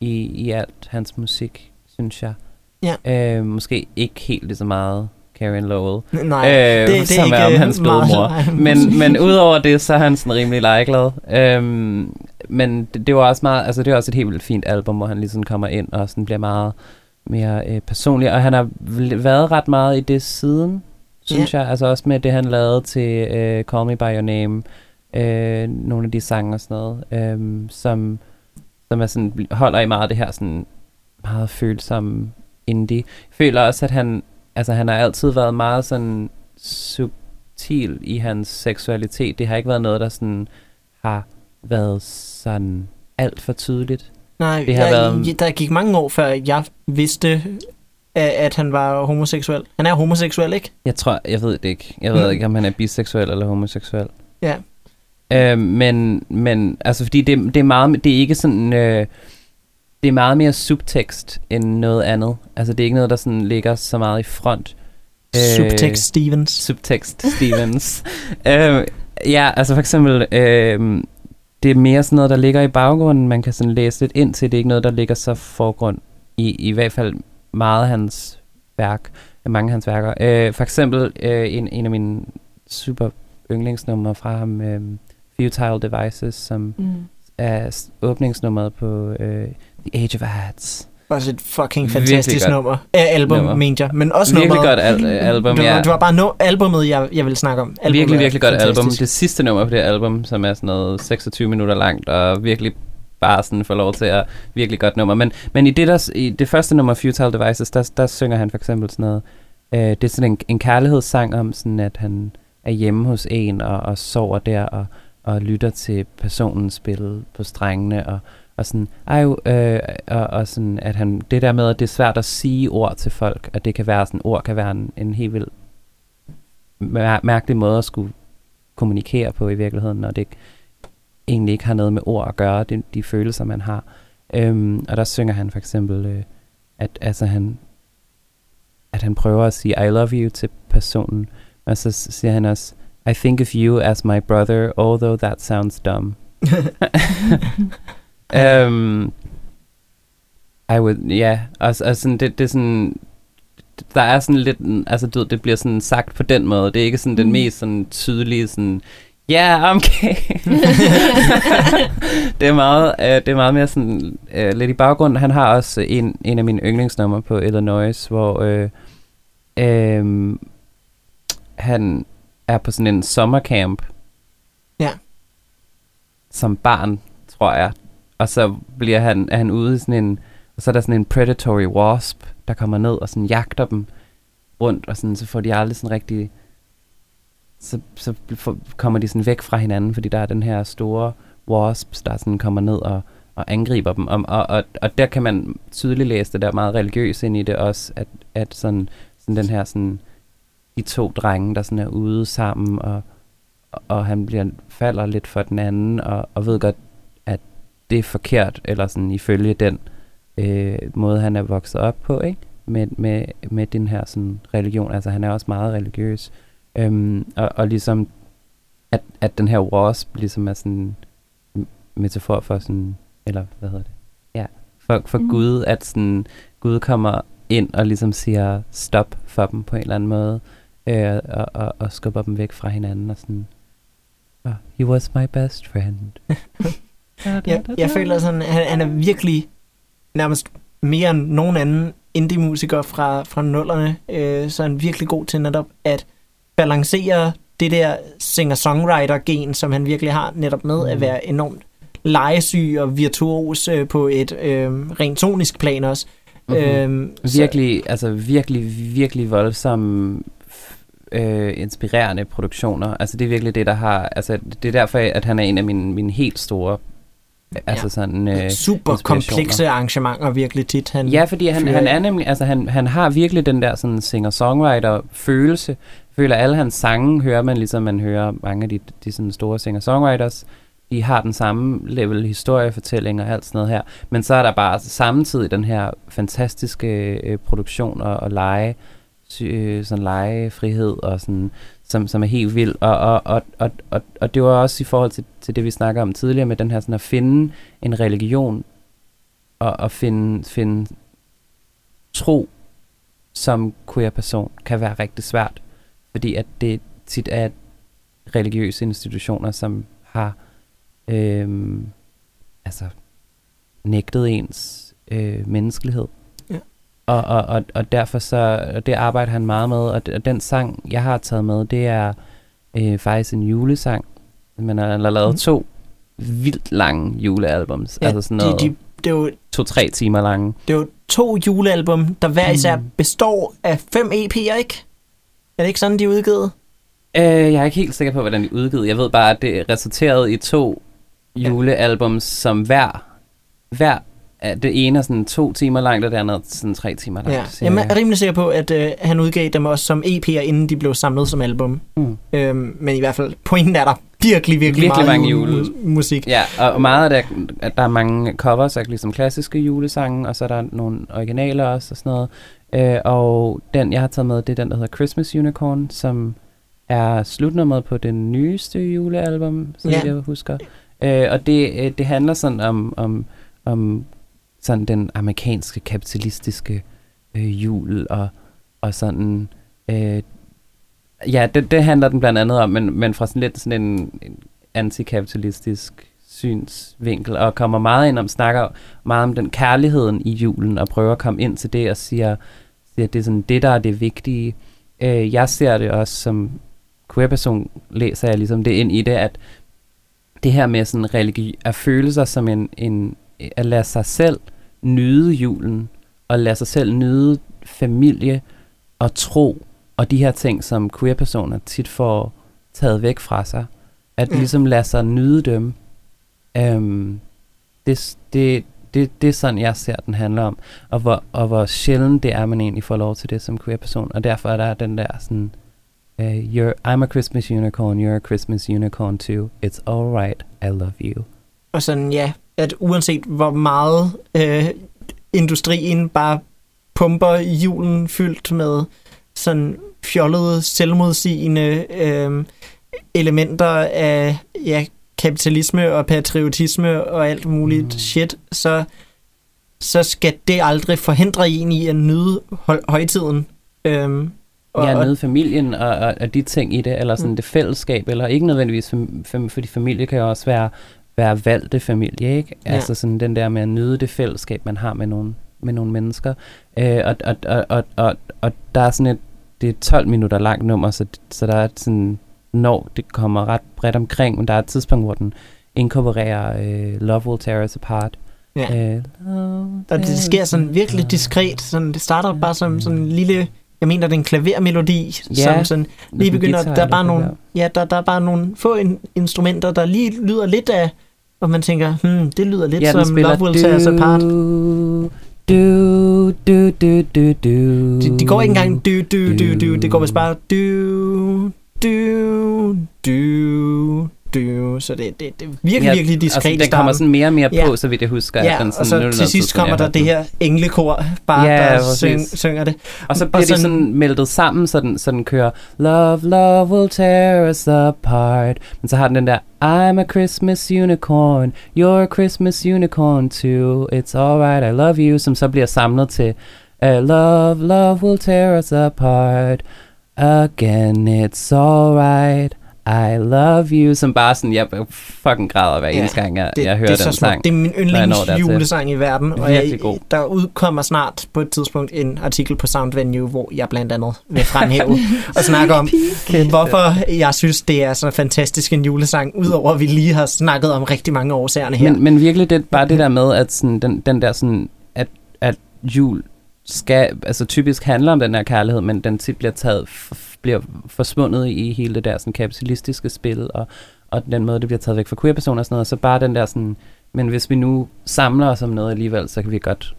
i, i alt hans musik, synes jeg. Ja. Øh, måske ikke helt lige så meget Karen Lowell. Nej, øh, det, det er som ikke er om hans blodmor. men, men udover det, så er han sådan rimelig legeglad. Øhm, men det, det var også meget, altså det er også et helt vildt fint album, hvor han ligesom kommer ind og sådan bliver meget mere øh, personlig. Og han har været ret meget i det siden, synes jeg. Altså også med det, han lavede til øh, Call Me By Your Name. Øh, nogle af de sange og sådan noget, øh, som, som er sådan, holder i meget det her sådan meget følsomme indie. Jeg føler også, at han, altså han har altid været meget sådan subtil i hans seksualitet. Det har ikke været noget, der sådan har været sådan alt for tydeligt. Nej, Det har jeg, været- der gik mange år, før jeg vidste, at, han var homoseksuel. Han er homoseksuel, ikke? Jeg tror, jeg ved det ikke. Jeg ved Mm. ikke, om han er biseksuel eller homoseksuel. Ja. Øh, men, men altså fordi det, det er meget, det er ikke sådan, øh, det er meget mere subtekst end noget andet. Altså det er ikke noget, der sådan ligger så meget i front. Øh, Subtext Stevens. Subtext Stevens. øh, ja, altså for eksempel, øh, det er mere sådan noget, der ligger i baggrunden, man kan sådan læse lidt ind til. Det er ikke noget, der ligger så forgrund i, i hvert fald meget af hans værk, mange af hans værker. Øh, for eksempel øh, en, en af mine super yndlingsnumre fra ham, øh, Futile Devices, som Mm. er åbningsnummeret på øh, The Age of Ads. Også et fucking Virkelig fantastisk nummer. Æ, album, nummer. mente jeg. Men også Virkelig nummeret. godt al- album, det, var, ja. det var bare no, albumet, jeg, jeg ville snakke om. Albumet virkelig, virkelig godt album. fantastisk. Det sidste nummer på det album, som er sådan noget 26 minutter langt, og virkelig bare sådan får lov til at virkelig godt nummer. Men, men i, det der, i det første nummer, Futile Devices, der, der synger han for eksempel sådan noget, øh, det er sådan en, en kærlighedssang om sådan, at han er hjemme hos en og, og sover der og, og lytter til personen spille på strengene og, og sådan, ej, øh, og, og sådan, at han, det der med, at det er svært at sige ord til folk, at det kan være sådan, ord kan være en, en helt vild mær- mærkelig måde at skulle kommunikere på i virkeligheden, når det ikke, egentlig ikke har noget med ord at gøre, det, de følelser, man har. Øhm, og der synger han for eksempel, øh, at, altså han, at han prøver at sige, I love you til personen, og så siger han også, I think of you as my brother, although that sounds dumb. um, I would, ja, yeah, og, og sådan, det, det er sådan, der er sådan lidt, altså du ved, det bliver sådan sagt på den måde, det er ikke sådan den Mm. mest sådan tydelige sådan, ja, yeah, gay. det er meget, øh, det er meget mere sådan, øh, lidt i baggrunden. Han har også en, en af mine yndlingsnumre på Illinois, hvor øh, øh, han er på sådan en sommercamp. Ja. Som barn, tror jeg. Og så bliver han, er han ude i sådan en, og så er der sådan en predatory wasp, der kommer ned og sådan jagter dem rundt, og sådan, så får de aldrig sådan rigtig, så, så for, kommer de sådan væk fra hinanden, fordi der er den her store wasps, der sådan kommer ned og, og angriber dem. Og, og, og, og der kan man tydeligt læse det der meget religiøst ind i det også, at, at sådan, sådan den her sådan, de to drenge, der sådan er ude sammen, og, og, han bliver, falder lidt for den anden, og, og ved godt, det er forkert, eller sådan ifølge den øh, måde, han er vokset op på, ikke? Med, med, med den her sådan religion. Altså, han er også meget religiøs. Øhm, og, og ligesom, at, at den her wasp ligesom er sådan metafor for sådan, eller hvad hedder det? Ja, for, for mm. Gud, at sådan, Gud kommer ind og ligesom siger stop for dem på en eller anden måde, øh, og, og, og skubber dem væk fra hinanden, og sådan, oh, he was my best friend. Jeg, jeg føler sådan, han, han er virkelig nærmest mere end nogen anden indie-musiker fra, fra nullerne, øh, så er han virkelig god til netop at balancere det der singer-songwriter-gen, som han virkelig har netop med at Mm. være enormt legesyg og virtuos øh, på et øh, rent tonisk plan også. Mhm. Øhm, så- Virkelig, altså virkelig, virkelig voldsomme, øh, inspirerende produktioner. Altså det er virkelig det, der har, altså det er derfor, at han er en af mine, mine helt store altså Ja. sådan... Øh, Super komplekse arrangementer virkelig tit. Han Ja, fordi han, han er nemlig, altså han, han har virkelig den der sådan singer-songwriter-følelse. Føler, alle hans sange hører man, ligesom man hører mange af de, de sådan store singer-songwriters. De har den samme level historiefortælling og alt sådan noget her. Men så er der bare samtidig den her fantastiske øh, produktion og, og lege, øh, sådan legefrihed og sådan, som, som er helt vild. Og, og, og, og, og, og det var også i forhold til, til det, vi snakker om tidligere med den her sådan at finde en religion og, og finde, finde tro som queer-person kan være rigtig svært, fordi at det tit er religiøse institutioner, som har øhm, altså nægtet ens øh, menneskelighed. Ja. Og, og, og, og derfor så, det arbejder han meget med, og, og den sang, jeg har taget med, det er øh, faktisk en julesang. Man har har lavet mm. to vildt lange julealbums, Ja, altså sådan noget de, de, det, er jo, to-tre timer lange. det er jo to julealbum, der hver især Mm. består af fem EP'er, ikke? Er det ikke sådan, de er udgivet? Øh, jeg er ikke helt sikker på, hvordan de er udgivet. Jeg ved bare, at det resulterede i to Ja. julealbums, som hver, hver er det ene er sådan to timer langt, og det andet er sådan tre timer langt. Ja. cirka. Jamen, jeg er rimelig sikker på, at øh, han udgav dem også som EP'er, inden de blev samlet som album. Mm. Øhm, men i hvert fald, pointen er der virkelig, virkelig, Virkelig meget mange jule- jule- musik. Ja, og og meget af det, at der er mange covers af ligesom klassiske julesange, og så er der nogle originaler også og sådan noget. Øh, og den, jeg har taget med, det er den, der hedder Christmas Unicorn, som er slutnummeret på den nyeste julealbum, som Ja. jeg husker. Øh, og det, øh, det handler sådan om, om, om sådan den amerikanske kapitalistiske øh, jul, og, og sådan... Øh, ja, det, det handler den blandt andet om, men, men fra sådan lidt sådan en, en antikapitalistisk synsvinkel, og kommer meget ind om, snakker meget om den kærligheden i julen, og prøver at komme ind til det, og siger, siger det er sådan det, der er det vigtige. Øh, jeg ser det også som queer-person, læser jeg ligesom det ind i det, at det her med sådan religi- at føle sig som en, en, at lade sig selv nyde julen, og lade sig selv nyde familie og tro, og de her ting, som queer-personer tit får taget væk fra sig. At Ja. ligesom lade sig nyde dem. Øhm, det, det, det, det er sådan, jeg ser, den handler om. Og hvor, og hvor sjældent det er, man egentlig får lov til det som queer-person. Og derfor er der den der sådan, uh, you're, I'm a Christmas unicorn, you're a Christmas unicorn too. It's alright, I love you. Og sådan, ja, at uanset hvor meget øh, industrien bare pumper julen fyldt med sådan fjollede, selvmodsigende øh, elementer af ja, kapitalisme og patriotisme og alt muligt Mm. shit, så, så skal det aldrig forhindre en i at nyde høj- højtiden. Øhm, Og, ja, nede familien og, og, og de ting i det, eller sådan Mm. det fællesskab, eller ikke nødvendigvis, fam, fam, fordi familie kan jo også være, være valgte familie, ikke? Ja. Altså sådan den der med at nyde det fællesskab, man har med nogle, med nogle mennesker. Øh, og, og, og, og, og, og der er sådan et, det er et 12 minutter langt nummer, så, så der er sådan, når det kommer ret bredt omkring, men der er et tidspunkt, hvor den inkorporerer øh, Love Will Tear Us Apart. Ja. Øh, Og det sker sådan virkelig diskret. Sådan, det starter bare som sådan en lille, jeg mener, det er en klavermelodi, Ja, som sådan lige begynder, guitar der er bare nogle, ja, der, der er bare nogle få in, instrumenter, der lige lyder lidt af, og man tænker, hmm, det lyder lidt Ja, som Love Will Tear Us Apart. Du, du, du, du, du, du. De, de går ikke engang du, du, du, du, det går vist bare du, du, du, du, så det, det, det er virkelig, Ja, virkelig diskret altså, den kommer sådan mere og mere Ja. på, så vidt jeg husker. Ja, den og sådan, så er det til sidst kommer der det her englekor, bare Ja, der syng, synger det. Og så og bliver de sådan- sådan meldet sammen, så den, så den kører Love, love will tear us apart. Men så har den den der I'm a Christmas unicorn, you're a Christmas unicorn too. It's alright, I love you, som så bliver samlet til uh, Love, love will tear us apart. Again, it's alright, I love you. Som bare sådan, jeg fucking græder hver Ja, eneste gang, jeg, Det, jeg hører det den sang. Det er min yndlingsjulesang i verden, og jeg, god. der udkommer snart på et tidspunkt en artikel på Sound Venue, hvor jeg blandt andet vil fremhæve og snakke om, hvorfor jeg synes, det er så fantastisk en julesang, udover at vi lige har snakket om rigtig mange årsagerne her. Men, men virkelig det, bare det der med, at sådan, den, den der sådan, at, at jul skal, altså typisk handler om den her kærlighed, men den tit bliver taget, f- bliver forsvundet i hele det der sådan kapitalistiske spil, og, og den måde, det bliver taget væk fra queer-personer og sådan noget, så bare den der sådan Men hvis vi nu samler os om noget alligevel, så kan vi godt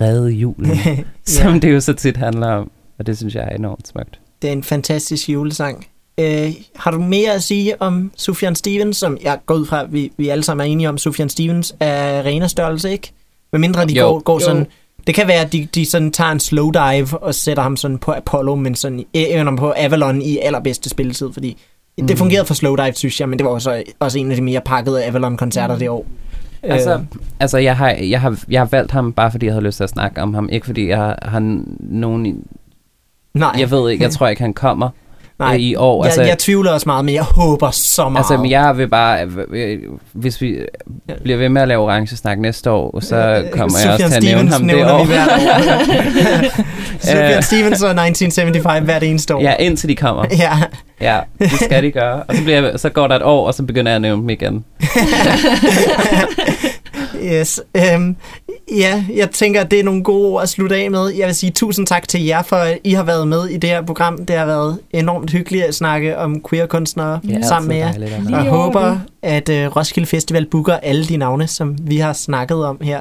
redde julen, som det jo så tit handler om. Og det synes jeg er enormt smukt. Det er en fantastisk julesang. Øh, har du mere at sige om Sufjan Stevens, som jeg går ud fra, at vi, vi alle sammen er enige om, Sufjan Stevens er arena størrelse, ikke? Med mindre de Jo. går, går Jo. sådan... Det kan være, at de, de sådan tager en slow dive og sætter ham sådan på Apollo, men sådan i- eller på Avalon i allerbedste spilletid, fordi mm. det fungerede for slow dive, synes jeg, men det var også, også en af de mere pakkede Avalon-koncerter det år. Altså, Øh, altså jeg, har, jeg, har, jeg har valgt ham bare fordi jeg havde lyst til at snakke om ham. Ikke fordi jeg har, har nogen... nej, Jeg ved ikke, jeg tror ikke, han kommer nej. i år. jeg, Altså, jeg tvivler også meget, men jeg håber så meget. altså men jeg vil bare... Hvis vi bliver ved med at lave orange snak næste år, så Øh, kommer jeg også til at nævne ham det år. Sufjan Øh. Stevens og 1975 hvert eneste år. Ja, indtil de kommer. ja. Ja, det skal de gøre. Og så, bliver jeg, så går der et år, og så begynder jeg at nævne dem igen. Yes. Øhm, ja, jeg tænker, at det er nogle gode ord at slutte af med. Jeg vil sige tusind tak til jer, for at I har været med i det her program. Det har været enormt hyggeligt at snakke om queer-kunstnere Ja, sammen med jer. Lige Og jeg håber, at uh, Roskilde Festival booker alle de navne, som vi har snakket om her.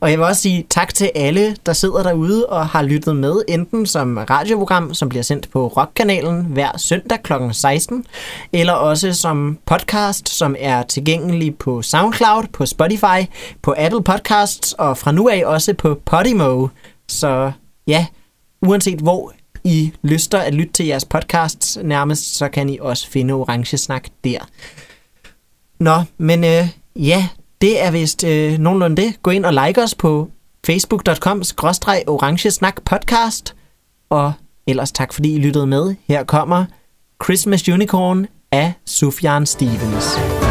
Og jeg vil også sige tak til alle, der sidder derude og har lyttet med, enten som radioprogram, som bliver sendt på Rockkanalen hver søndag kl. 16, eller også som podcast, som er tilgængelig på SoundCloud, på Spotify, på Apple Podcasts og fra nu af også på Podimo. Så ja, uanset hvor I lyster at lytte til jeres podcasts nærmest, så kan I også finde Orange Snak der. Nå, men øh, ja, det er vist øh, nogenlunde det. Gå ind og like os på facebook.com orange snak podcast. Og ellers tak fordi I lyttede med. Her kommer Christmas Unicorn af Sufjan Stevens.